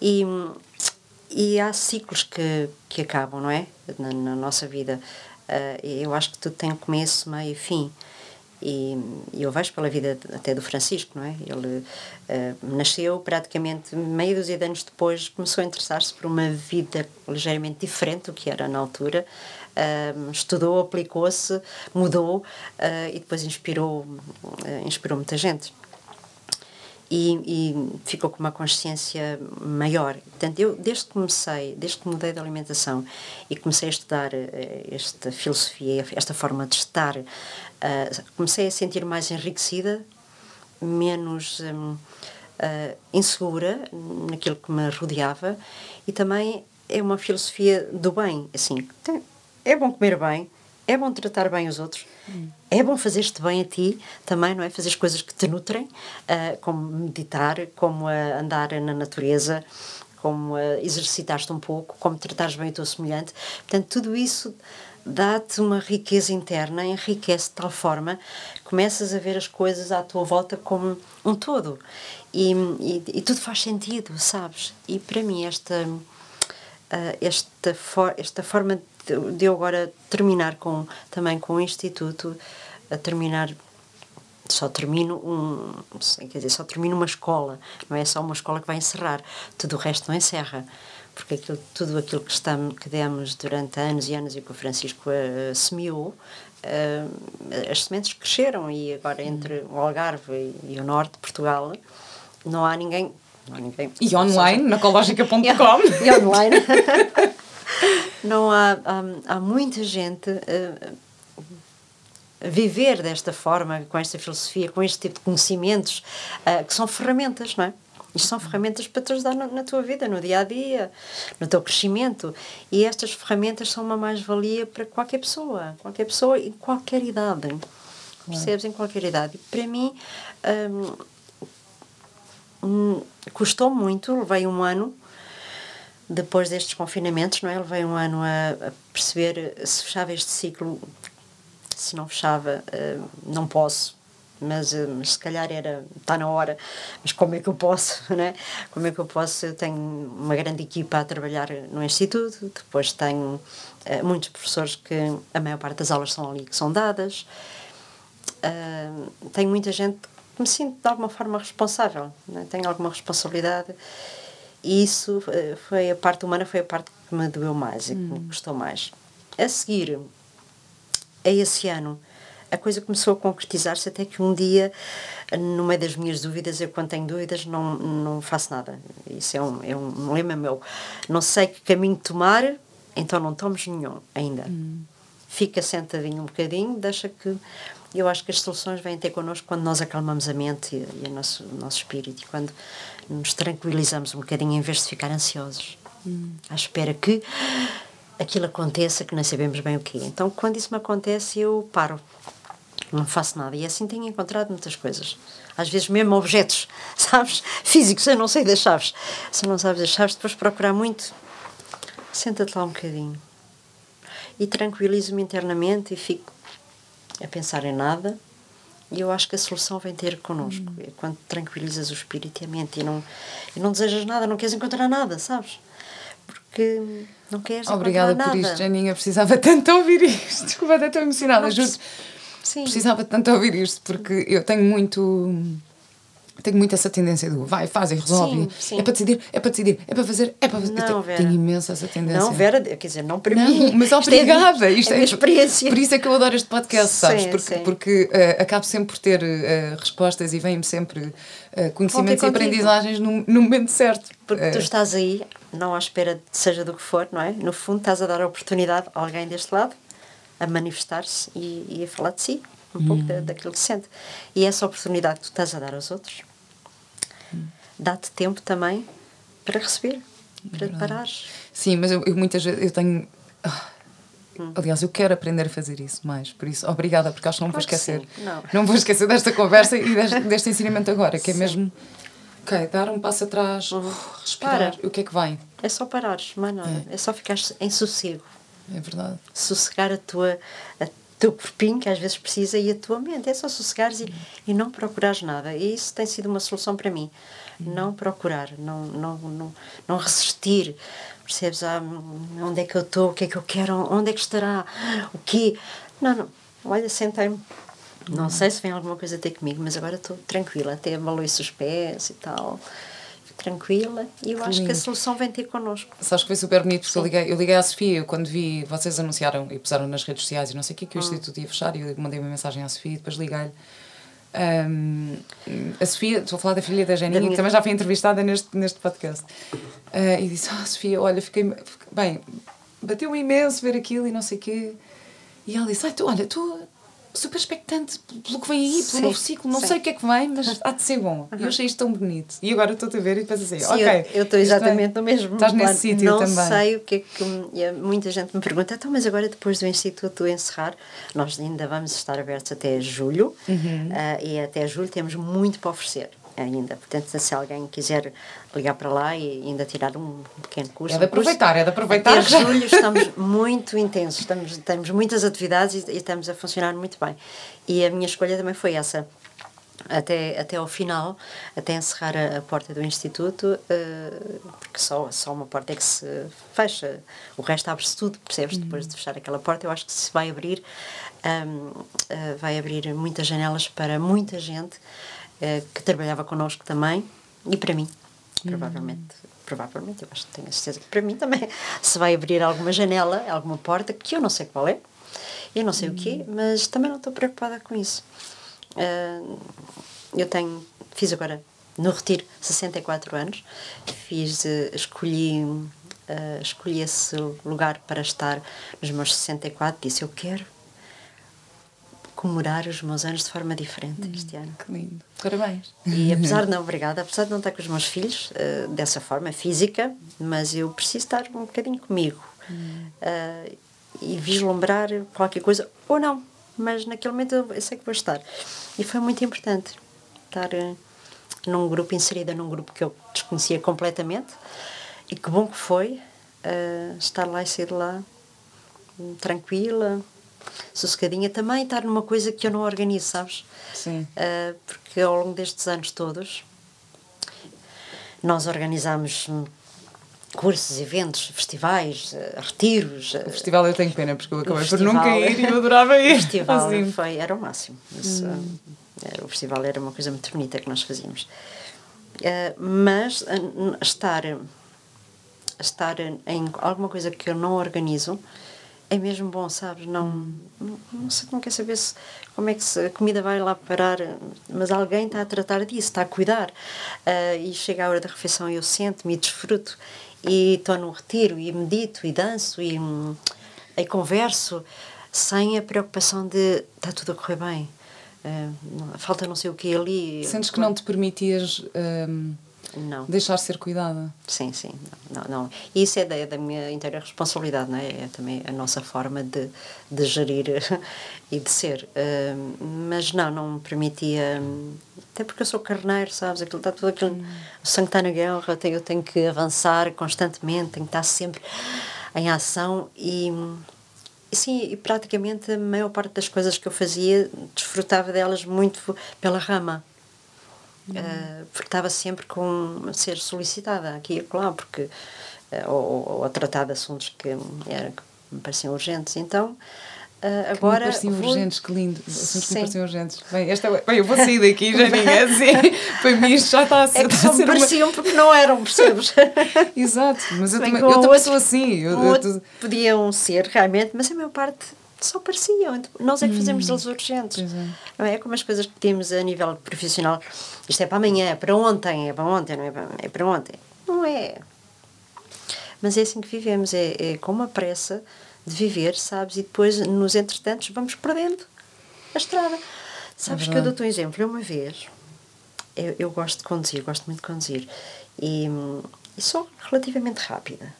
E e há ciclos que, que acabam, não é? Na, na nossa vida. Uh, eu acho que tudo tem começo, meio e fim. E, e eu vejo pela vida até do Francisco, não é? Ele uh, nasceu praticamente meio dúzia de anos depois, começou a interessar-se por uma vida ligeiramente diferente do que era na altura. Uh, estudou, aplicou-se, mudou e depois inspirou, inspirou muita gente e, e, ficou com uma consciência maior. Portanto, eu, desde que comecei, desde que mudei de alimentação e comecei a estudar uh, esta filosofia, esta forma de estar, uh, comecei a sentir mais enriquecida, menos um, uh, eh, insegura naquilo que me rodeava e também é uma filosofia do bem. Assim, é bom comer bem, é bom tratar bem os outros, hum. é bom fazer-te bem a ti também, não é? Fazer as coisas que te nutrem, uh, como meditar, como uh, andar na natureza, como uh, exercitar-te um pouco, como tratares bem o teu semelhante. Portanto, tudo isso dá-te uma riqueza interna, enriquece de tal forma, começas a ver as coisas à tua volta como um todo. E, e, e tudo faz sentido, sabes? E para mim, esta, uh, esta, for, esta forma de de eu agora terminar com, também com o Instituto, a terminar só termino um quer dizer só termino uma escola não é só uma escola que vai encerrar tudo o resto não encerra porque aquilo, tudo aquilo que estamos que demos durante anos e anos e que o Francisco uh, semeou uh, as sementes cresceram e agora entre o Algarve e, e o norte de Portugal não há ninguém não há ninguém. E online na cológica.com e online não há, há, há muita gente uh, viver desta forma, com esta filosofia, com este tipo de conhecimentos, uh, que são ferramentas, não é? Isto são ferramentas para te ajudar na, tua vida, no dia a dia, no teu crescimento. E estas ferramentas são uma mais-valia para qualquer pessoa, qualquer pessoa em qualquer idade. Percebes? Em qualquer idade. E para mim, um, custou muito, levei um ano depois destes confinamentos, não é? Levei um ano a, a perceber se fechava este ciclo, se não fechava, uh, não posso, mas, uh, mas, se calhar era, está na hora, mas como é que eu posso, né? Como é que eu posso? Eu tenho uma grande equipa a trabalhar no Instituto, depois tenho uh, muitos professores que a maior parte das aulas são ali que são dadas, tenho muita gente que me sinto de alguma forma responsável, né? tenho alguma responsabilidade e isso eh, foi a parte humana, foi a parte que me doeu mais e que me custou hum. mais. A seguir, a esse ano, a coisa começou a concretizar-se até que um dia, no meio das minhas dúvidas, eu quando tenho dúvidas não, não faço nada. Isso é um, é um lema meu. Não sei que caminho tomar, então não tomes nenhum ainda. Hum. Fica sentadinho um bocadinho, deixa que eu acho que as soluções vêm ter connosco quando nós acalmamos a mente e, e o, nosso, o nosso espírito e quando nos tranquilizamos um bocadinho em vez de ficar ansiosos hum. à espera que aquilo aconteça que não sabemos bem o que Então, quando isso me acontece, eu paro, não faço nada. E assim tenho encontrado muitas coisas. Às vezes, mesmo objetos, sabes? Físicos, eu não sei das chaves. Se não sabes das chaves, depois procurar muito, senta-te lá um bocadinho e tranquilizo-me internamente e fico a pensar em nada. E eu acho que a solução vem ter connosco. Hum. É quando tranquilizas o espírito e a mente e não, e não desejas nada, não queres encontrar nada, sabes? Porque não queres Obrigada encontrar por isto, Janinha. Precisava tanto ouvir isto. Desculpa, até estou emocionada, juro. Sim. Precisava tanto ouvir isto, porque eu tenho muito tenho muito essa tendência do vai, faz e resolve. Sim, sim. É para decidir, é para decidir, é para fazer, é para fazer. Não, tenho, tenho imensa essa tendência. Não, Vera, quer dizer, não para não, mim. Mas obrigada. Isto é, é experiência. Por isso é que eu adoro este podcast, sabes? Sim, porque porque uh, acabo sempre por ter uh, respostas e vêm-me sempre uh, conhecimentos e aprendizagens no, no, momento certo. Porque tu estás aí, não à espera de seja do que for, não é? No fundo, estás a dar a oportunidade a alguém deste lado a manifestar-se e, e, a falar de si, um hum. pouco da, daquilo que sente. E essa oportunidade que tu estás a dar aos outros dá-te tempo também para receber, para é parares. Sim, mas eu, eu, muitas vezes eu tenho. Hum. Aliás, eu quero aprender a fazer isso mais, por isso, obrigada, porque acho que não claro vou esquecer. Não. não. vou esquecer desta conversa e deste, deste ensinamento agora, que é sim. mesmo. Ok, dar um passo atrás, uhum. respirar. Para. O que é que vem? É só parares, mano. É. é só ficar em sossego. É verdade. Sossegar a tua, a teu corpinho, que às vezes precisa, e a tua mente. É só sossegares e, e não procurares nada. E isso tem sido uma solução para mim. Não procurar, não, não, não, não resistir. Percebes? Ah, onde é que eu estou? O que é que eu quero? Onde é que estará? O quê? Não, não. Olha, sentei-me. Não sei se vem alguma coisa ter comigo, mas agora estou tranquila. Até abalou-se os pés e tal tranquila e eu que acho lindo. que a solução vem ter connosco. Sabes que foi super bonito porque eu liguei, eu liguei à Sofia quando vi, vocês anunciaram e puseram nas redes sociais e não sei o que, que o hum. Instituto ia fechar e eu mandei uma mensagem à Sofia e depois liguei-lhe. Um, a Sofia, estou a falar da filha da Janinha, minha... que também já foi entrevistada neste, neste podcast. Uh, e disse: Ah, oh, Sofia, olha, fiquei. Bem, bateu imenso ver aquilo e não sei o quê. E ela disse: ah, tu, olha, tu super expectante pelo que vem aí, pelo sim, novo ciclo. Não sim. sei o que é que vem, mas há de ser bom. E eu achei isto tão bonito. E agora estou-te a ver e depois assim, sim, ok. Eu estou exatamente no mesmo. Estás nesse sítio também. Não sei o que é que. Muita gente me pergunta, então, mas agora depois do Instituto encerrar, nós ainda vamos estar abertos até julho. Uhum. Uh, e até julho temos muito para oferecer ainda. Portanto, se alguém quiser ligar para lá e ainda tirar um pequeno curso. É de aproveitar, é de aproveitar. Até julho estamos muito intensos, estamos, temos muitas atividades e, e, estamos a funcionar muito bem. E a minha escolha também foi essa. Até, até ao final, até encerrar a, a porta do Instituto, uh, porque só, só uma porta é que se fecha, o resto abre-se tudo, percebes? Uhum. Depois de fechar aquela porta, eu acho que se vai abrir, um, uh, eh, vai abrir muitas janelas para muita gente que trabalhava connosco também e para mim, provavelmente. Hum. Provavelmente, eu acho que tenho a certeza que para mim também se vai abrir alguma janela, alguma porta, que eu não sei qual é, eu não sei hum. o quê, mas também não estou preocupada com isso. Uh, eu tenho, fiz agora no retiro 64 anos, fiz, uh, escolhi, uh, escolhi esse lugar para estar nos meus 64, disse eu quero comemorar os meus anos de forma diferente hum, este ano. Que lindo. Parabéns. E apesar de não, obrigada, apesar de não estar com os meus filhos uh, dessa forma física, mas eu preciso estar um bocadinho comigo hum. uh, e vislumbrar qualquer coisa, ou não, mas naquele momento eu, eu sei que vou estar. E foi muito importante estar uh, num grupo, inserida num grupo que eu desconhecia completamente, e que bom que foi estar lá e sair de lá tranquila, sossegadinha, também estar numa coisa que eu não organizo, sabes? Sim. Uh, porque ao longo destes anos todos, nós organizamos cursos, eventos, festivais, uh, retiros. Uh, o festival eu tenho pena, porque eu acabei por nunca ir e eu adorava ir. O festival assim. foi, era o máximo. Isso, hum. era, o festival era uma coisa muito bonita que nós fazíamos. mas estar, estar em alguma coisa que eu não organizo é mesmo bom, sabes? Não, não, não, sei, não quer saber se, como é que se, a comida vai lá parar, mas alguém está a tratar disso, está a cuidar. Uh, e chega a hora da refeição e eu sento-me e desfruto e estou num retiro e medito e danço e, e converso sem a preocupação de está tudo a correr bem. uh, falta não sei o que ali. Sentes que não te permitias um, não. deixar ser cuidada? Sim, sim. Não, não, não. E isso é da, da minha inteira responsabilidade, não é? É também a nossa forma de, de gerir e de ser. Uh, mas não, não me permitia. Até porque eu sou carneiro, sabes? Aquilo está tudo aquilo. Hum. O sangue está na guerra, eu tenho que avançar constantemente, tenho que estar sempre em ação e sim, e praticamente a maior parte das coisas que eu fazia desfrutava delas muito pela rama. Uhum. Uh, porque estava sempre com a ser solicitada aqui e lá, porque, uh, ou, ou, a tratar de assuntos que, era, que me pareciam urgentes. Então, Uh, agora. Que me pareciam vou... urgentes, que lindo. Assuntos que me pareciam urgentes. Bem, esta, bem, eu vou sair daqui, já ninguém assim. Para mim isto já está a ser. É que só me pareciam uma... porque não eram, percebes? Exato, mas eu, também, eu também sou assim. Eu, eu. Podiam ser realmente, mas a maior parte só pareciam. Nós é que fazemos hum, deles urgentes. É. Não é? é como as coisas que temos a nível profissional. Isto é para amanhã, é para ontem, é para ontem, não é para, é para ontem. Não é. Mas é assim que vivemos, é, é com uma pressa de viver, sabes? E depois, nos entretantos, vamos perdendo a estrada. Sabes é que eu dou-te um exemplo. Eu, uma vez, eu, eu, gosto de conduzir, gosto muito de conduzir, e, e sou relativamente rápida.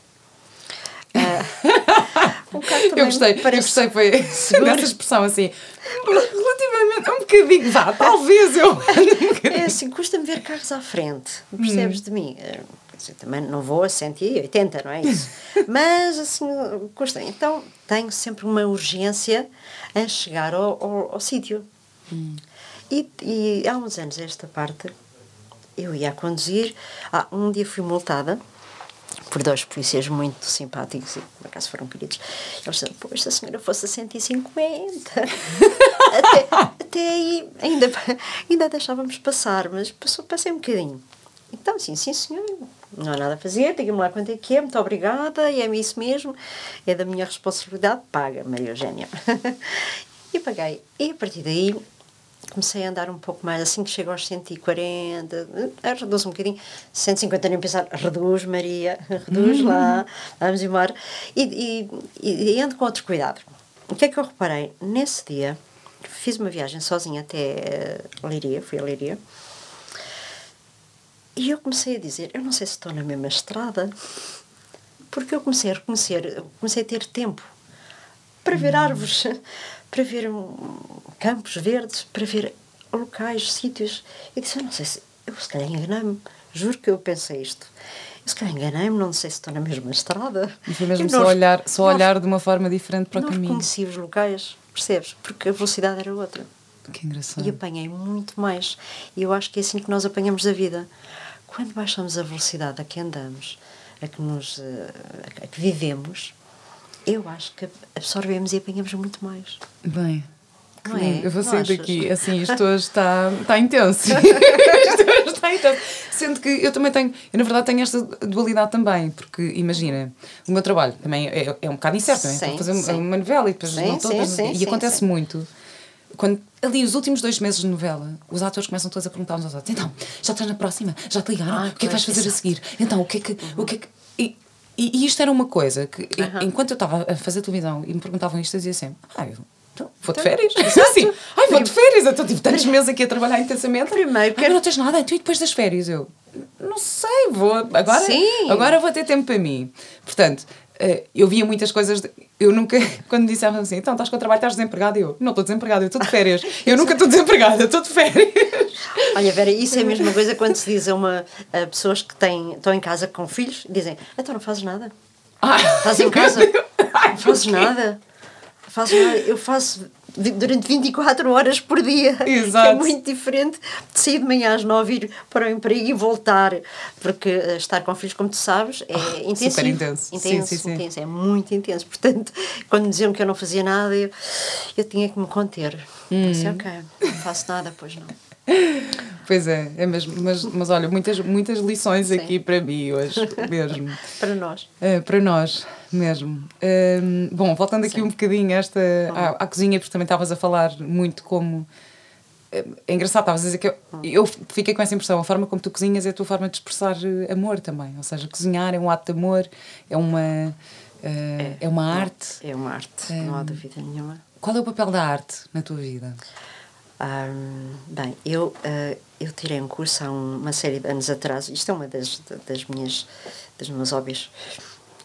Uh, eu gostei, eu gostei, foi dessa expressão assim, relativamente, um bocadinho, vá, talvez eu um É assim, custa-me ver carros à frente, percebes hum. de mim? dizer, também não vou a 180, não é isso? Mas, assim, custa. Então, tenho sempre uma urgência em chegar ao, ao, ao sítio. Hum. E, e há uns anos, esta parte, eu ia a conduzir. Ah, um dia fui multada por dois polícias muito simpáticos e por acaso foram queridos. Eles disseram, pô, se a senhora fosse a 150, até, até aí ainda, ainda deixávamos passar, mas passou, passei um bocadinho. Então, assim, sim senhor, não há nada a fazer, diga-me lá quanto é que é, muito obrigada, e é isso mesmo, é da minha responsabilidade, paga, Maria Eugénia. e paguei. E a partir daí comecei a andar um pouco mais, assim que chego aos 140, eh, reduz um bocadinho, 150 nem pensar, reduz Maria, reduz uhum. lá, vamos embora, e, e, e ando com outro cuidado. O que é que eu reparei? Nesse dia, fiz uma viagem sozinha até Leiria, fui a Leiria, e eu comecei a dizer: eu não sei se estou na mesma estrada, porque eu comecei a reconhecer, comecei a ter tempo para ver hum. árvores, para ver campos verdes, para ver locais, sítios. Eu disse: eu não sei se. Eu se calhar enganei-me, juro que eu pensei isto. Eu se calhar enganei-me, não sei se estou na mesma estrada. E foi mesmo só, olhar, só olhar de uma forma diferente para o caminho. Não reconheci os locais, percebes? Porque a velocidade era outra. Que engraçado. E apanhei muito mais. E eu acho que é assim que nós apanhamos a vida. Quando baixamos a velocidade a que andamos, a que, nos, eh, a que vivemos, eu acho que absorvemos e apanhamos muito mais. Bem, é? eu vou sair daqui, assim, isto hoje está, está intenso. isto hoje está intenso. Sendo que eu também tenho, eu na verdade tenho esta dualidade também, porque imagina, o meu trabalho também é, é um bocado incerto, não é? Estou a fazer sim. uma novela e depois sim, não todas, sim, e acontece muito quando ali os últimos dois meses de novela, os atores começam todos a perguntar uns aos outros: então, já estás na próxima? Já te ligaram? Ah, o que é que vais fazer a seguir? Então, o que é que. Uhum. O que, é que... E, e, isto era uma coisa que, uhum. enquanto eu estava a fazer televisão e me perguntavam isto, eu dizia sempre: ah, eu então, vou de então, férias. Assim, ai, vou de férias. Eu estou tipo tantos meses aqui a trabalhar intensamente. Primeiro, porque... não tens nada. Então, e depois das férias? Eu, não sei, vou. Agora, Sim. agora vou ter tempo para mim. Portanto, eu via muitas coisas. De, eu nunca, quando me disseram assim, então estás com o trabalho, estás desempregado, eu não estou desempregado, eu estou de férias. Eu nunca estou desempregada, estou de férias. Olha, Vera, isso é a mesma coisa quando se diz a, uma, a pessoas que têm, estão em casa com filhos, dizem, então não fazes nada. Ah, Estás em casa, não fazes nada. Fazes nada. Eu faço durante 24 horas por dia. Exato. É muito diferente de sair de manhã às 9 ir para o emprego e voltar, porque eh, estar com filhos, como tu sabes, é oh, intenso. Super intenso. Intenso, sim, sim, intenso, sim. é muito intenso. Portanto, quando me diziam que eu não fazia nada, eu, eu tinha que me conter. Hum. Pensei, ok, não faço nada, pois não. Pois é, é mesmo, mas, mas olha, muitas, muitas lições Sim. aqui para mim hoje, mesmo. para nós. É, para nós, mesmo. Um, bom, voltando aqui Sim. um bocadinho esta, à, à, cozinha, porque também estavas a falar muito como. É, é engraçado, estavas a dizer que eu, eu fiquei com essa impressão, a forma como tu cozinhas é a tua forma de expressar eh, amor também. Ou seja, cozinhar é um ato de amor, é uma, uh, é, é, uma arte. É uma arte, não há dúvida nenhuma. Qual é o papel da arte na tua vida? Um, bem, eu, uh, eu tirei um curso há uma série de anos atrás, isto é uma das, das minhas das meus hobbies.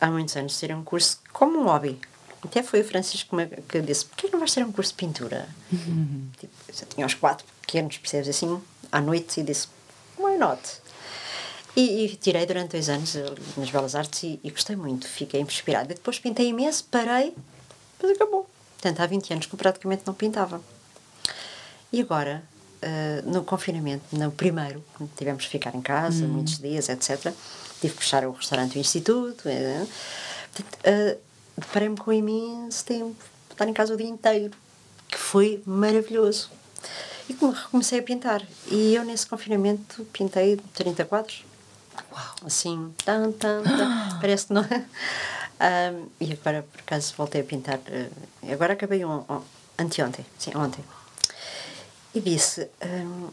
Há muitos anos tirei um curso como um hobby. Até foi o Francisco que disse: Por que não vais ter um curso de pintura? Uhum. Tipo, eu tinha uns quatro pequenos, percebes assim, à noite, e disse: Why not? E, e, tirei durante dois anos nas Belas Artes e, e, gostei muito, fiquei inspirada. E depois pintei imenso, parei, mas acabou. Portanto, há 20 anos que eu praticamente não pintava. E agora, uh, no confinamento, no primeiro, tivemos que ficar em casa, hum. muitos dias, etc., tive que fechar o restaurante do Instituto. Uh, uh, Deparei-me com imenso tempo, estar em casa o dia inteiro, que foi maravilhoso. E comecei a pintar. E eu, nesse confinamento, pintei 30 quadros. Uau. Assim, tan, tan, tan. parece que não. um, e agora, por acaso, voltei a pintar. Uh, agora acabei um, um, anteontem, sim, ontem. E disse: um,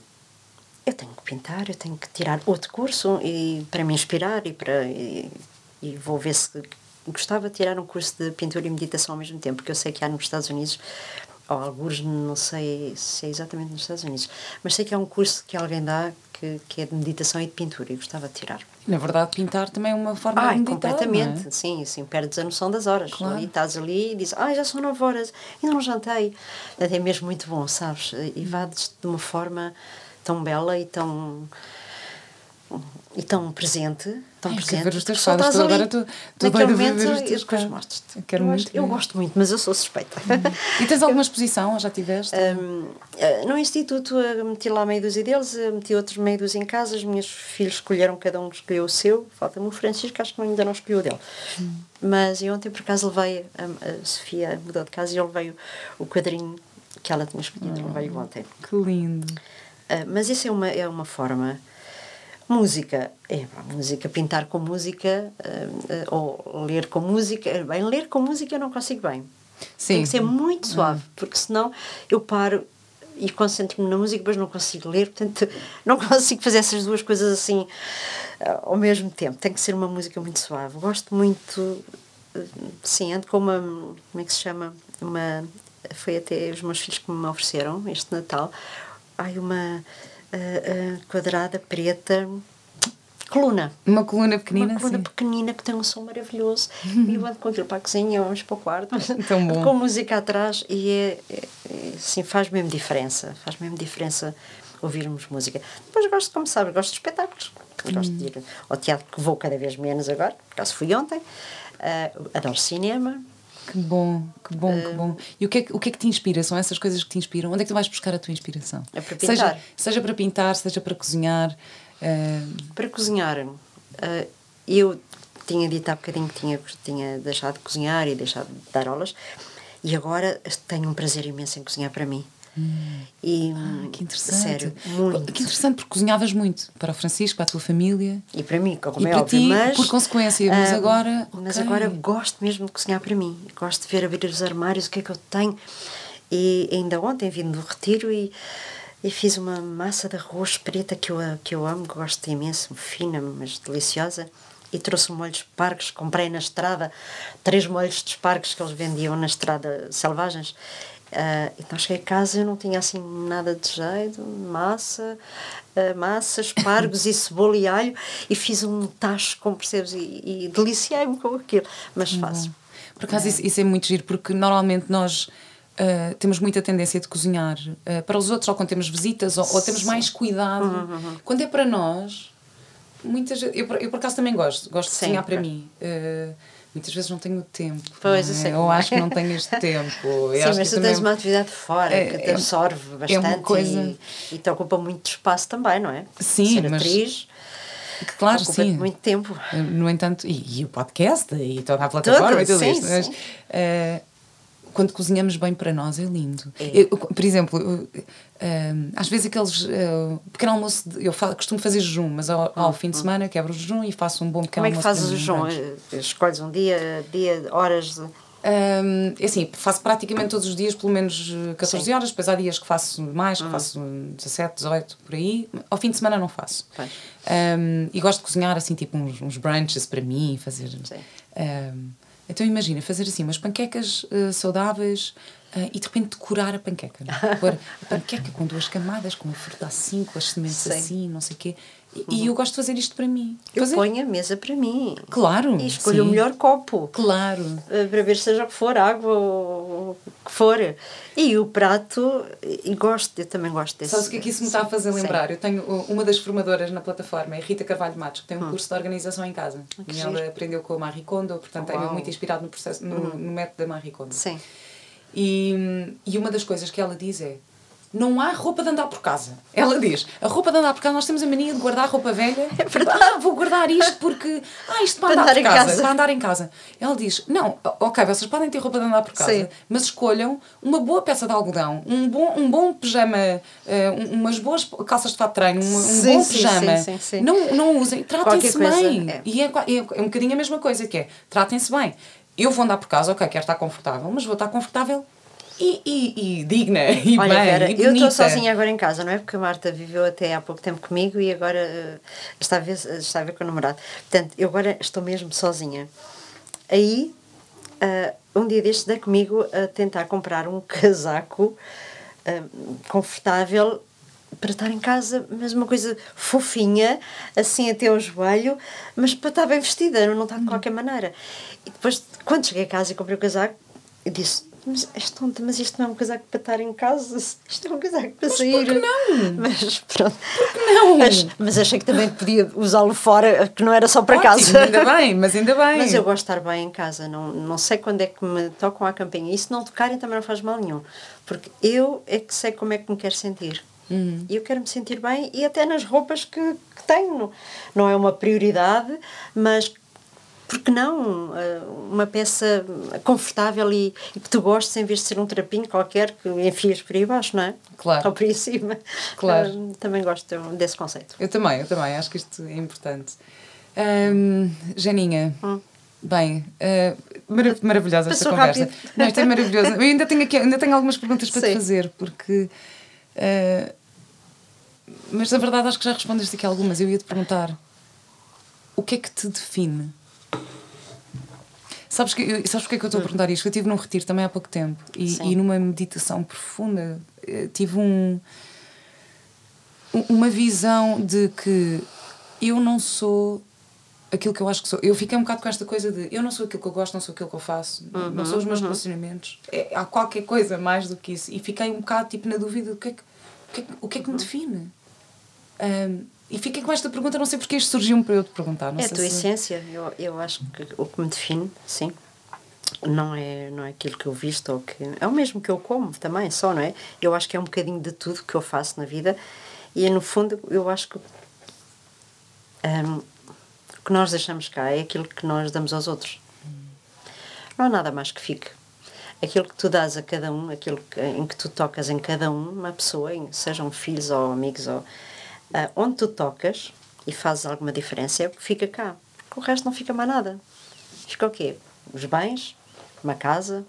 Eu tenho que pintar, eu tenho que tirar outro curso e, para me inspirar e para. E, e vou ver se gostava de tirar um curso de pintura e meditação ao mesmo tempo, porque eu sei que há nos Estados Unidos ou alguns, não sei se é exatamente nos Estados Unidos, mas sei que é um curso que alguém dá que, que é de meditação e de pintura e gostava de tirar. Na verdade, pintar também é uma forma ah, de meditar, completamente, é? sim, sim, perdes a noção das horas. Claro. Ali, estás ali e dizes, ah, já são nove horas, ainda não jantei. É mesmo muito bom, sabes? E vades de uma forma tão bela e tão e tão presente, tão Ai, presente. Ver os teus quadros, tu agora tu, tu naquele momento ver os teus mostro Quero eu, muito gosto, eu gosto muito, mas eu sou suspeita. Hum. E tens alguma exposição, já tiveste? Um, eh, no instituto eh, meti lá meia dúzia deles, eh, meti outros meia dúzia em casa, os meus filhos escolheram, cada um escolheu o seu, falta-me o Francisco, acho que ainda não escolheu o dele. Hum. Mas eu ontem por acaso levei, a, a Sofia mudou de casa e eu levei o, o quadrinho que ela tinha escolhido, oh, levei-o ontem. Que lindo! Uh, mas isso é uma, é uma forma Música, é música, pintar com música uh, uh, ou ler com música. Bem, ler com música eu não consigo bem. Sim. Tem que ser muito suave, porque senão eu paro e concentro-me na música, depois não consigo ler, portanto não consigo fazer essas duas coisas assim ao mesmo tempo. Tem que ser uma música muito suave. Gosto muito, sim, ando com uma, como é que se chama? Uma, foi até os meus filhos que me ofereceram este Natal. Ai, uma uh, uh, quadrada, preta, coluna. Uma coluna pequenina, Uma coluna sim. pequenina que tem um som maravilhoso. e eu ando com aquilo para a cozinha, vamos para o quarto, Tão bom. com música atrás e é, é, é, assim, faz mesmo diferença. Faz mesmo diferença ouvirmos música. Depois gosto, como sabes, gosto de espetáculos. Gosto de ir ao teatro, que vou cada vez menos agora, por acaso fui ontem. Uh, adoro cinema, que bom, que bom, uh, que bom. E o que, é que, o que é que te inspira? São essas coisas que te inspiram? Onde é que tu vais buscar a tua inspiração? É para pintar. Seja, seja para pintar, seja para cozinhar. Uh... Para cozinhar, uh, eu tinha dito há bocadinho que tinha, tinha deixado de cozinhar e deixado de dar aulas, e agora tenho um prazer imenso em cozinhar para mim. Hum. E, ah, que interessante. Sério, muito. Que interessante, porque cozinhavas muito para o Francisco, para a tua família. E para mim, como e é para óbvio, ti, mas, por consequência, mas uh, agora. Mas okay. agora gosto mesmo de cozinhar para mim. Gosto de ver abrir os armários, o que é que eu tenho. E ainda ontem vim do retiro e, e fiz uma massa de arroz preta que eu, que eu amo, que gosto imenso, fina, mas deliciosa e trouxe um molho de espargos, comprei na estrada três molhos de espargos que eles vendiam na estrada selvagens Uh, então cheguei a casa eu não tinha assim nada de jeito, massa, uh, massa, espargos e cebola e alho e fiz um tacho, como percebes, e, e deliciei-me com aquilo, mas uhum. faço. Por acaso é. isso, isso, é muito giro, porque normalmente nós uh, temos muita tendência de cozinhar para os outros, ou quando temos visitas, ou, ou temos mais cuidado. Uhum, uhum. Quando é para nós, muitas eu, eu por acaso também gosto, gosto de cozinhar para mim muitas vezes não tenho tempo. Pois, é? eu sei. Eu acho que não tenho este tempo. Sim, mas tu tens uma atividade fora é, que te absorve é, bastante é coisa... e, e, te ocupa muito espaço também, não é? Sim, Ser mas... atriz. Claro, sim. muito tempo. No entanto, e, e o podcast e toda a plataforma tudo, e tudo sim, isto. Mas, uh, quando cozinhamos bem para nós é lindo. É. Eu, por exemplo, eu, uh, às vezes aqueles uh, pequeno almoço, de, eu faço, costumo fazer jejum, mas ao, ao fim de hum. semana quebro o jejum e faço um bom pequeno almoço. Como é que fazes o jejum? Eh, escolhes um dia, dia horas de... Um, é assim, faço praticamente todos os dias, pelo menos 14 Sim. horas, depois há dias que faço mais, que hum. faço 17, 18, por aí. Ao fim de semana não faço. Um, e gosto de cozinhar assim, tipo uns, uns brunches para mim, fazer. Um, então imagina, fazer assim umas panquecas uh, saudáveis, Uh, e de repente decorar a panqueca. É? Pôr a panqueca com duas camadas, com a fruta assim, com as sementes Sim. assim, não sei o quê. E, uhum. eu gosto de fazer isto para mim. Eu fazer... ponho a mesa para mim. Claro. E escolho sim. o melhor copo. Claro. Uh, para ver seja o que for, água ou o que for. E o prato, e gosto, eu também gosto desse. Sabes o que é que isso me está a fazer lembrar? Sim. Eu tenho uma das formadoras na plataforma, é Rita Carvalho Matos, que tem um hum. curso de organização em casa. Ah, e ela aprendeu com a Marie Kondo, portanto Uau. é muito inspirado no, processo, no, hum. no método da Marie Kondo. Sim. E, e uma das coisas que ela diz é: não há roupa de andar por casa. Ela diz: a roupa de andar por casa, nós temos a mania de guardar roupa velha. É verdade. Ah, vou guardar isto porque. Ah, isto para, para andar, andar, por casa, casa, Para andar em casa. Ela diz: não, ok, vocês podem ter roupa de andar por casa, Sim. mas escolham uma boa peça de algodão, um bom, um bom pijama, uh, umas boas calças de fato de treino, um, um sim, bom pijama. Sim, sim, não, não usem, tratem-se bem. É. E é, é, é um bocadinho a mesma coisa que é: tratem-se bem eu vou andar por casa, ok, quero estar confortável, mas vou estar confortável e, e, e digna e Olha, bem, Vera, e eu estou sozinha agora em casa, não é? Porque a Marta viveu até há pouco tempo comigo e agora uh, está, a ver, está a ver com o namorado. Portanto, eu agora estou mesmo sozinha. Aí, uh, um dia destes, dei comigo a tentar comprar um casaco uh, confortável para estar em casa, mas uma coisa fofinha, assim até ao joelho, mas para estar bem vestida, não está de qualquer maneira. E depois, quando cheguei a casa e comprei o casaco, eu disse: mas és tonta, mas isto não é um casaco para estar em casa, isto é um casaco para mas sair. Por que não? Mas pronto. Por que não? Mas, mas achei que também podia usá-lo fora, que não era só para Ótimo, casa. Ainda bem, mas ainda bem. Mas eu gosto de estar bem em casa, não, não sei quando é que me tocam à campainha. E se não tocarem também não faz mal nenhum. Porque eu é que sei como é que me quero sentir. Uhum. E eu quero me sentir bem e até nas roupas que, que tenho. Não é uma prioridade, mas porque não? Eh, uma peça confortável e, e, que tu gostes, em vez de ser um trapinho qualquer que enfias por aí abaixo, não é? Claro. Ou por aí cima. Claro. Eu, também gosto desse conceito. Eu também, eu também. Acho que isto é importante. Um, Janinha. Hum. Bem, uh, marav maravilhosa Passou esta conversa. Rápido. Não, isto é maravilhoso. Eu ainda tenho, aqui, ainda tenho algumas perguntas para Sim. te fazer, porque. Uh, mas na verdade acho que já respondeste aqui algumas. Eu ia te perguntar: o que é que te define? Sabes, que, sabes porque é que eu estou a perguntar isto? Eu estive num retiro também há pouco tempo e, e numa meditação profunda eh, tive um, uma visão de que eu não sou aquilo que eu acho que sou. Eu fiquei um bocado com esta coisa de eu não sou aquilo que eu gosto, não sou aquilo que eu faço, uhum, não sou os meus uhum. relacionamentos. É, há qualquer coisa mais do que isso. E fiquei um bocado tipo na dúvida do que é que, o que, é que, o que, é que me define. Um, e fiquei com esta pergunta, não sei porque isto surgiu para eu te perguntar. é a tua se... essência, eu, eu acho que o que me define, sim. Não é, não é aquilo que eu visto ou que. É o mesmo que eu como também, só, não é? Eu acho que é um bocadinho de tudo que eu faço na vida e, no fundo, eu acho que. Um, o que nós deixamos cá é aquilo que nós damos aos outros. Não há nada mais que fique aquilo que tu dás a cada um, aquilo que, em que tu tocas em cada um, uma pessoa, sejam filhos ou amigos ou Uh, onde tu tocas e fazes alguma diferença é o que fica cá. Porque o resto não fica mais nada. Fica o quê? Os bens, uma casa,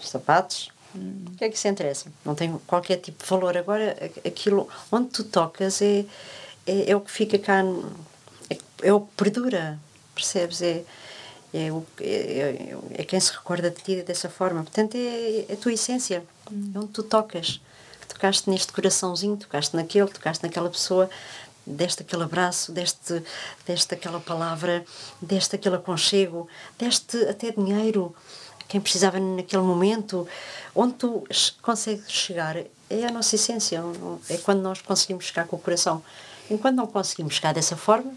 os sapatos. Hum. O que é que isso interessa? Não tem qualquer tipo de valor. Agora, aquilo onde tu tocas é, é, é o que fica cá, é, é o que perdura, percebes? É, é, o, é, é, é, quem se recorda de ti dessa forma. Portanto, é, é a tua essência, hum. é onde tu tocas tocaste neste coraçãozinho, tocaste naquele, tocaste naquela pessoa, deste aquele abraço, deste, deste aquela palavra, deste aquele aconchego, deste até dinheiro, quem precisava naquele momento, onde tu consegues chegar é a nossa essência, é quando nós conseguimos chegar com o coração. Enquanto não conseguimos chegar dessa forma,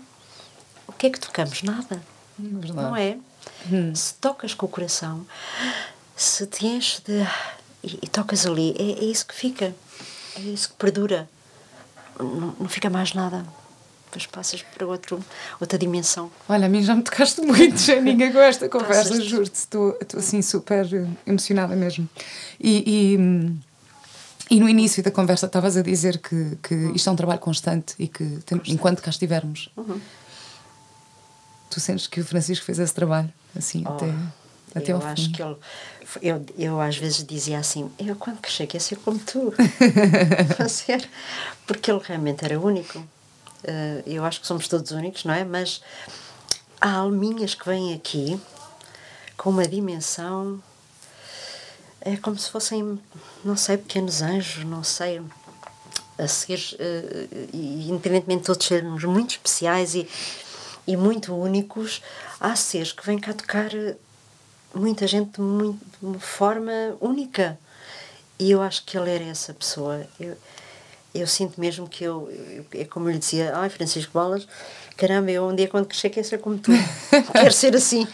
o que é que tocamos? Nada. Verdade. Não é? Hum. Se tocas com o coração, se te enches de. E, e tocas ali, é, é isso que fica é isso que perdura. Não, não fica mais nada. Depois passas para outro, outra dimensão. Olha, a mim já me tocaste muito, Janinha, com esta conversa, juro-te. Estou, estou assim super emocionada mesmo. E, e, e, no início da conversa estavas a dizer que, que uhum. isto é um trabalho constante e que tem, enquanto cá estivermos. Uhum. Tu sentes que o Francisco fez esse trabalho, assim, oh, até, até fim? Eu acho que ele eu, eu às vezes dizia assim: eu quando crescer quero ser como tu. ser, porque ele realmente era único. Uh, eu acho que somos todos únicos, não é? Mas há alminhas que vêm aqui com uma dimensão é como se fossem, não sei, pequenos anjos, não sei, a ser, uh, independentemente de todos sermos muito especiais e, e muito únicos, há seres que vêm cá tocar muita gente de, muito, de uma forma única. E eu acho que ele era essa pessoa. Eu, eu sinto mesmo que eu, eu, é como eu lhe dizia, ai Francisco Bolas, caramba, eu um dia quando crescer quero ser como tu, quero ser assim.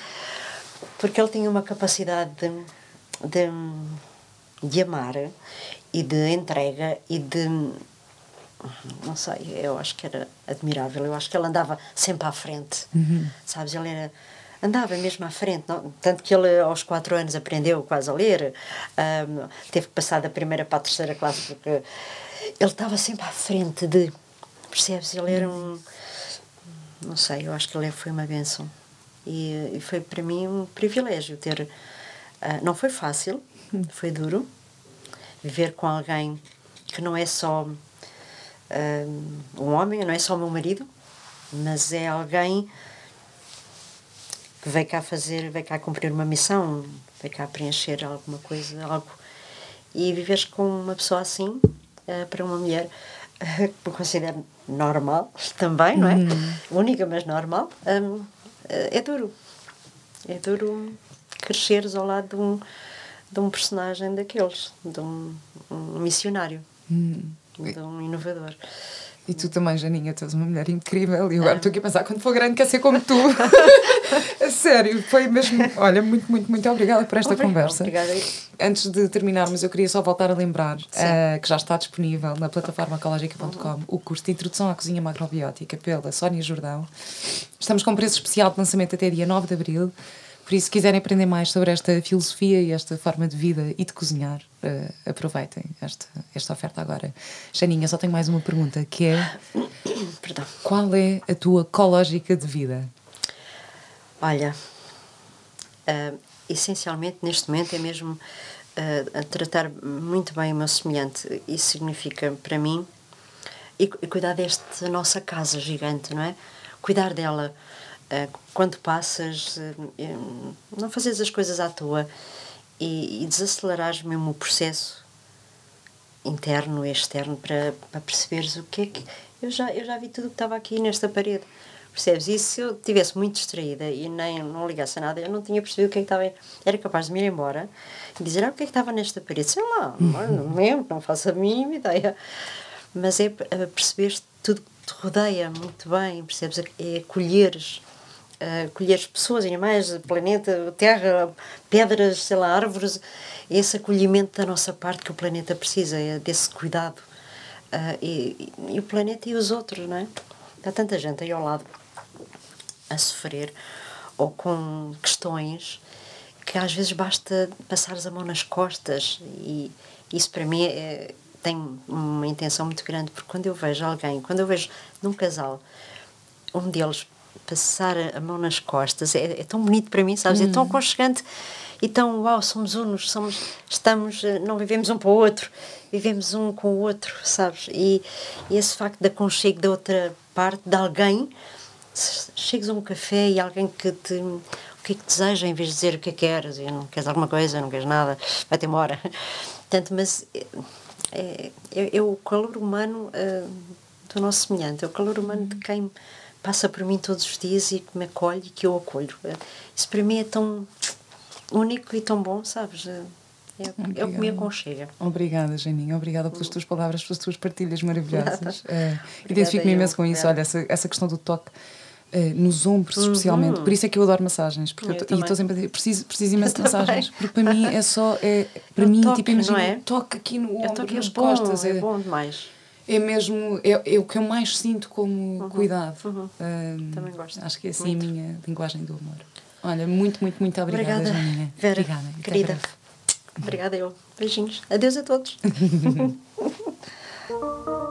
Porque ele tinha uma capacidade de, de, de amar e de entrega e de. Não sei, eu acho que era admirável. Eu acho que ele andava sempre à frente, uhum. sabes? Ele era andava mesmo à frente, não? tanto que ele aos quatro anos aprendeu quase a ler, um, teve que passar da primeira para a terceira classe porque ele estava sempre à frente de, percebes, ele era um, não sei, eu acho que ele foi uma benção. E, e foi para mim um privilégio ter, uh, não foi fácil, foi duro, viver com alguém que não é só um, um homem, não é só o meu marido, mas é alguém que veio cá fazer, veio cá cumprir uma missão, veio cá preencher alguma coisa, algo. E viveres com uma pessoa assim, uh, para uma mulher uh, que me considero normal também, não é? Uhum. Única, mas normal, um, uh, é duro. É duro cresceres ao lado de um, de um personagem daqueles, de um, um missionário, uhum. de um inovador. E tu também, Janinha, tu és uma mulher incrível. E agora estou aqui a pensar, quando for grande, quer ser como tu. a sério, foi mesmo. Olha, muito, muito, muito obrigada por esta Obrigada. conversa. Obrigada. Antes de terminarmos, eu queria só voltar a lembrar uh, que já está disponível na plataforma ecológica.com uhum. o curso de Introdução à Cozinha Macrobiótica pela Sónia Jordão. Estamos com preço especial de lançamento até dia 9 de abril. Por isso, se quiserem aprender mais sobre esta filosofia e esta forma de vida e de cozinhar, uh, aproveitem esta, esta oferta agora. Janinha, só tenho mais uma pergunta, que é... Perdão. Qual é a tua ecológica de vida? Olha, uh, essencialmente, neste momento, é mesmo uh, tratar muito bem o meu semelhante. Isso significa, para mim, e, e cuidar desta nossa casa gigante, não é? Cuidar dela quando passas, eh, eh, não fazes as coisas à toa e, e desacelerares mesmo o processo interno e externo para, para perceberes o que é que. Eu já, eu já vi tudo o que estava aqui nesta parede. Percebes? E se eu estivesse muito distraída e nem não ligasse a nada, eu não tinha percebido o que é que estava. Era capaz de me ir embora e dizer: ah, o que é que estava nesta parede? Sei lá, não lembro, não faço a mínima ideia. Mas é perceber tudo que te rodeia muito bem, percebes? É acolheres uh, colher as pessoas, animais, planeta, terra, pedras, sei lá, árvores, esse acolhimento da nossa parte que o planeta precisa, é desse cuidado. Uh, e, e, o planeta e os outros, não é? Há tanta gente aí ao lado a sofrer ou com questões que às vezes basta passares a mão nas costas e isso para mim é, tem uma intenção muito grande porque quando eu vejo alguém, quando eu vejo num casal um deles passar a mão nas costas é, é tão bonito para mim, sabes? Hum. É tão hum. aconchegante e tão, uau, somos unos, somos, estamos, eh, não vivemos um para o outro, vivemos um com o outro, sabes? E, e esse facto de aconchego da outra parte, de alguém, chegas a um café e alguém que te. O que é que deseja, em vez de dizer o que é que queres, e não queres alguma coisa, não queres nada, vai-te embora. Portanto, mas é, é, é, o calor humano uh, do nosso semelhante, é o calor humano de quem passa por mim todos os dias e que me acolhe e que eu acolho. Isso para mim é tão único e tão bom, sabes? É, é o que me aconchega. Obrigada, Janinha. Obrigada pelas tuas palavras, pelas tuas partilhas maravilhosas. É, Identifico-me imenso com isso. Olha, essa, essa questão do toque. Uh, nos ombros, uhum. especialmente. Por isso é que eu adoro massagens. Porque eu eu e estou sempre a dizer, preciso, preciso imenso de massagens. Porque para mim é só. É, para mim, toque, tipo, imagina, é? toque aqui no ombro, nas é bom, costas. É, é bom demais é mesmo é, é, o que eu mais sinto como uhum. cuidado. Uhum. Um, Também gosto. Acho que é assim muito. a minha linguagem do amor. Olha, muito, muito, muito obrigada, obrigada Janinha. Vera, obrigada. Querida. Obrigada eu. Beijinhos. Adeus a todos.